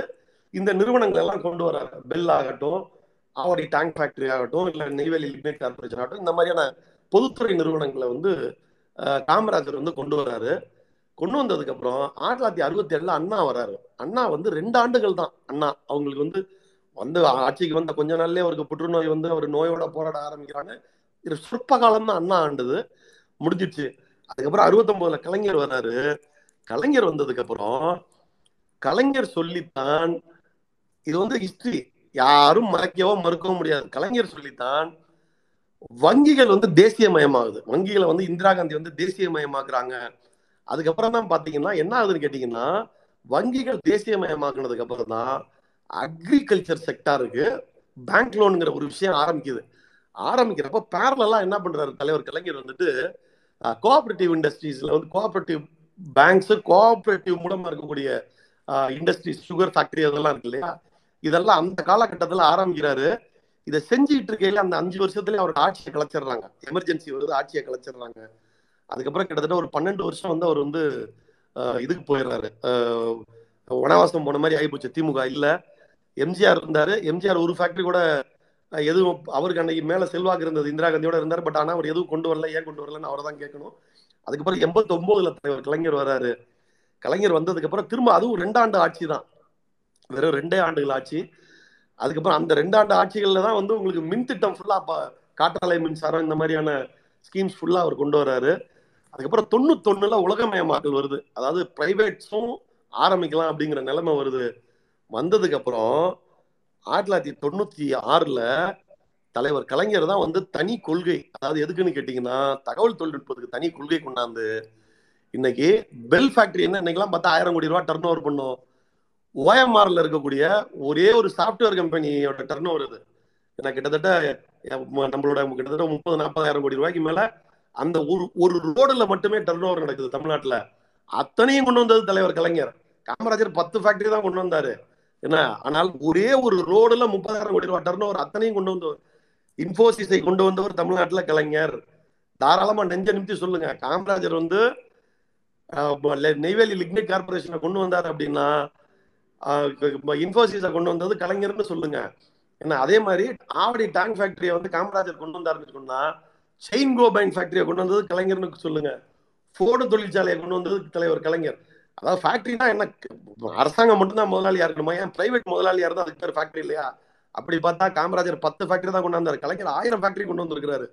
இந்த நிறுவனங்கள் எல்லாம் கொண்டு வராரு பெல் ஆகட்டும் ஆவடி டேங்க் ஃபேக்டரி ஆகட்டும் இல்லை நெய்வேலி லிமிடெட் கார்பரேஷன் ஆகட்டும் இந்த மாதிரியான பொதுத்துறை நிறுவனங்களை வந்து காமராஜர் வந்து கொண்டு வராரு. கொண்டு வந்ததுக்கு அப்புறம் ஆயிரத்தி தொள்ளாயிரத்தி அறுபத்தி ஏழுல அண்ணா வராரு. அண்ணா வந்து ரெண்டு ஆண்டுகள் தான். அண்ணா அவங்களுக்கு வந்து வந்து ஆட்சிக்கு வந்த கொஞ்ச நாள்லயே அவருக்கு புற்றுநோய் வந்து அவர் நோயோட போராட ஆரம்பிக்கிறாங்க. இது சொற்ப காலம் தான் அண்ணா ஆண்டது. முடிஞ்சிடுச்சு. அதுக்கப்புறம் அறுபத்தொன்பதுல கலைஞர் வர்றாரு கலைஞர் வந்ததுக்கு அப்புறம் கலைஞர் சொல்லித்தான் இது வந்து ஹிஸ்டரி யாரும் மறைக்கவோ மறுக்கவோ முடியாது. கலைஞர் சொல்லித்தான் வங்கிகள் வந்து தேசியமயமாகுது. வங்கிகளை வந்து இந்திரா காந்தி வந்து தேசியமயமாக்குறாங்க. அதுக்கப்புறம் தான் பாத்தீங்கன்னா என்ன ஆகுதுன்னு கேட்டீங்கன்னா வங்கிகள் தேசியமயமாக்குனதுக்கு அப்புறம் தான் அக்ரிகல்ச்சர் செக்டாருக்கு பேங்க் லோனுங்கிற ஒரு விஷயம் ஆரம்பிக்குது. ஆரம்பிக்கிறப்ப பேரலாம் என்ன பண்றாரு தலைவர் கலைஞர் வந்துட்டு கோஆபரேட்டிவ் இண்டஸ்ட்ரீஸ்ல வந்து கோஆபரேட்டிவ் பேங்க்ஸ் கோஆபரேட்டிவ் மூலமா இருக்கக்கூடிய இண்டஸ்ட்ரீஸ் சுகர் ஃபேக்டரி அதெல்லாம் இருக்கு இல்லையா? இதெல்லாம் அந்த காலகட்டத்தில் ஆரம்பிக்கிறாரு. இதை செஞ்சுட்டு இருக்கையில அந்த அஞ்சு வருஷத்துல அவருக்கு ஆட்சியை கலைச்சிடுறாங்க. எமர்ஜென்சி வருது ஆட்சியை கலைச்சிடுறாங்க. அதுக்கப்புறம் கிட்டத்தட்ட ஒரு பன்னெண்டு வருஷம் வந்து அவர் வந்து இதுக்கு போயிடுறாரு. வனவாசம் போன மாதிரி ஆகிப்போச்சு திமுக இல்ல. எம்ஜிஆர் இருந்தாரு. எம்ஜிஆர் ஒரு ஃபேக்டரி கூட எதுவும் அவருக்கு அன்னைக்கு மேல செல்வாக்கு இருந்தது. இந்திரா காந்தியோட இருந்தார். பட் ஆனா அவர் எதுவும் கொண்டு வரல ஏன் கொண்டு வரலன்னு அவரை தான் கேட்கணும். அதுக்கப்புறம் எண்பத்தி ஒன்பதுல தலைவர் கலைஞர் வராரு. கலைஞர் வந்ததுக்கு அப்புறம் திரும்ப அதுவும் ரெண்டாண்டு ஆட்சி தான். வெறும் ரெண்டே ஆண்டுகள் ஆட்சி. அதுக்கப்புறம் அந்த ரெண்டாண்டு ஆட்சிகள்ல தான் வந்து உங்களுக்கு மின் திட்டம் ஃபுல்லா காற்றாலை மின்சாரம் இந்த மாதிரியான ஸ்கீம்ஸ் ஃபுல்லா அவர் கொண்டு வர்றாரு அதுக்கப்புறம் தொண்ணூத்தொன்னுல உலகமயமாக்கல் வருது. அதாவது பிரைவேட்ஸும் ஆரம்பிக்கலாம் அப்படிங்கிற நிலைமை வருது. வந்ததுக்கு அப்புறம் ஆயிரத்தி தொள்ளாயிரத்தி தொண்ணூத்தி ஆறுல தலைவர் கலைஞர் தான் வந்து தனி கொள்கை. அதாவது எதுக்குன்னு கேட்டீங்கன்னா தகவல் தொழில்நுட்பத்துக்கு தனி கொள்கை கொண்டாந்து இன்னைக்கு பெல் ஃபேக்டரி என்ன? இன்னைக்கெல்லாம் பார்த்தா ஆயிரம் கோடி ரூபா டர்ன் ஓவர் பண்ணும் ஓஎம்ஆர்ல இருக்கக்கூடிய ஒரே ஒரு சாஃப்ட்வேர் கம்பெனியோட டர்ன் ஓவர் இது. ஏன்னா கிட்டத்தட்ட நம்மளோட கிட்டத்தட்ட முப்பது நாற்பதாயிரம் கோடி ரூபாய்க்கு மேல அந்த ஒரு ஒரு ரோடுல மட்டுமே டர்ன் ஓவர் நடக்குது தமிழ்நாட்டுல. அத்தனையும் கொண்டு வந்தது தலைவர் கலைஞர். காமராஜர் பத்து ஃபேக்டரி தான் கொண்டு வந்தாரு. என்ன? ஆனால் ஒரே ஒரு ரோடுல முப்பதாயிரம் கோடி ரூபாய் டர்ன் ஓவர் அத்தனையும் கொண்டு வந்தவர் இன்போசிஸை கொண்டு வந்தவர் தமிழ்நாட்டுல கலைஞர். தாராளமா நெஞ்ச நிமித்தி சொல்லுங்க. காமராஜர் வந்து நெய்வேலி லிக்னிக் கார்பரேஷனை கொண்டு வந்தார் அப்படின்னா இன்ஃபோசிஸை கொண்டு வந்தது கலைஞர்னு சொல்லுங்க. ஏன்னா அதே மாதிரி ஆவடி டேங்க் ஃபேக்டரியை வந்து காமராஜர் கொண்டு வந்தாருன்னு சொன்னா செயின் கோபைன் ஃபேக்டரியை கொண்டு வந்தது கலைஞர்னு சொல்லுங்க. ஃபோர்டு தொழிற்சாலையை கொண்டு வந்தது தலைவர் கலைஞர். அதாவது ஃபேக்டரினா என்ன? அரசாங்கம் மட்டும்தான் முதலாளியா இருக்கணுமா? ஏன் பிரைவேட் முதலாளியா இருந்தால் அதுக்கு பேர் ஃபேக்டரி இல்லையா? அப்படி பார்த்தா காமராஜர் பத்து ஃபேக்டரி தான் கொண்டு வந்தார். கலைஞர் ஆயிரம் ஃபேக்டரி கொண்டு வந்திருக்கிறாரு.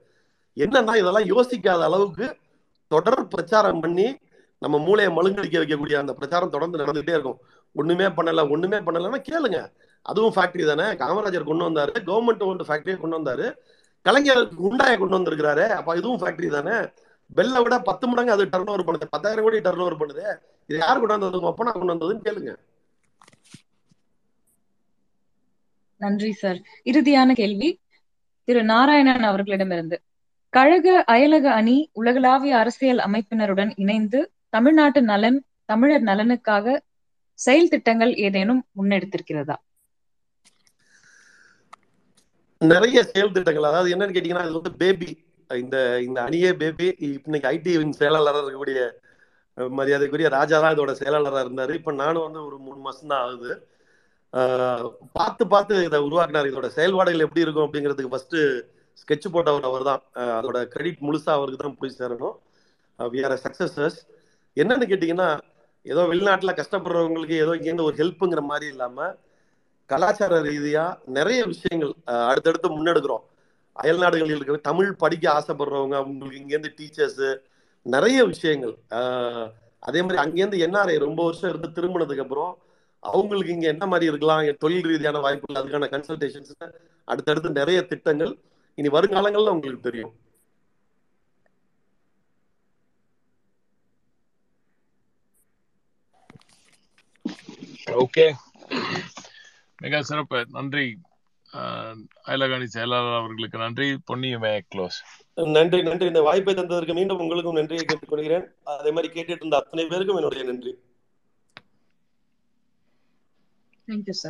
என்னன்னா இதெல்லாம் யோசிக்காத அளவுக்கு தொடர் பிரச்சாரம் பண்ணி நம்ம மூளையை மழுங்கடிக்க வைக்கக்கூடிய அந்த பிரச்சாரம் தொடர்ந்து நடந்துகிட்டே இருக்கும். ஒண்ணுமே பண்ணல ஒண்ணுமே பண்ணலன்னா கேளுங்க. அதுவும் ஃபேக்டரி தானே. காமராஜர் கொண்டு வந்தாரு. கவர்மெண்ட் ஒன்று ஃபேக்டரியை கொண்டு வந்தாரு. கலைஞர் குண்டாயை கொண்டு வந்திருக்கிறாரு. அப்ப இதுவும் ஃபேக்டரி தானே? பெல்ல விட பத்து மடங்கு அது டர்ன் ஓவர் பண்ணுது. பத்தாயிரம் கோடி டர்ன் ஓவர் பண்ணுது. இது யார் கொண்டு வந்தது உங்க அப்பனா கொண்டு வந்ததுன்னு கேளுங்க.
நன்றி சார் இறுதியான கேள்வி. திரு நாராயணன் அவர்களிடமிருந்து. கழக அயலக அணி உலகளாவிய அரசியல் அமைப்பினருடன் இணைந்து தமிழ்நாட்டு நலன் தமிழர் நலனுக்காக செயல் திட்டங்கள் ஏதேனும் முன்னெடுத்திருக்கிறதா?
நிறைய செயல் திட்டங்கள். அதாவது என்னன்னு கேட்டீங்கன்னா இது வந்து பேபி இந்த இந்த அணியே பேபி இன்னைக்கு ஐடி செயலாளராக இருக்கக்கூடிய மரியாதைக்குரிய ராஜா தான் இதோட செயலாளராக இருந்தார். இப்போ நானும் வந்து ஒரு மூணு மாதம் தான் ஆகுது. பார்த்து பார்த்து இதை உருவாக்கினார். இதோட செயல்பாடுகள் எப்படி இருக்கும் அப்படிங்கிறதுக்கு ஃபஸ்ட்டு ஸ்கெட்ச் போட்டவர் அவர் தான் அதோட கிரெடிட் முழுசாக அவருக்கு தான் போய் சேரணும். வி ஆர் சக்சஸர்ஸ் என்னன்னு கேட்டிங்கன்னா ஏதோ வெளிநாட்டில் கஷ்டப்படுறவங்களுக்கு ஏதோ இங்கேருந்து ஒரு ஹெல்ப்புங்கிற மாதிரி இல்லாமல் கலாச்சார ரீதியா நிறைய விஷயங்கள் அடுத்தடுத்து முன்னெடுக்கிறோம். அயல் நாடுகளில் இருக்கிற தமிழ் படிக்க ஆசைப்படுறவங்க உங்களுக்கு இங்கேருந்து டீச்சர்ஸ் நிறைய விஷயங்கள். அதே மாதிரி அங்கேருந்து என்ஆர்ஐ ரொம்ப வருஷம் இருந்து திரும்பினதுக்கு அப்புறம் அவங்களுக்கு இங்க என்ன மாதிரி இருக்கலாம் தொழில் ரீதியான வாய்ப்புகள் அதுக்கான கன்சல்டேஷன்ஸ் அடுத்தடுத்து நிறைய திட்டங்கள் இனி வருங்காலங்கள்ல உங்களுக்கு தெரியும்.
ஓகே மிக சிறப்பு. நன்றி. அயலகாணி செயலாளர் அவர்களுக்கு நன்றி. பொன்னியுமே க்ளோஸ்.
நன்றி நன்றி. இந்த வாய்ப்பை தந்ததற்கு மீண்டும் உங்களுக்கும் நன்றியை கேட்டுக்கொள்கிறேன். அதே மாதிரி கேட்டுட்டு இருந்த அத்தனை பேருக்கும் என்னுடைய நன்றி.
Thank you sir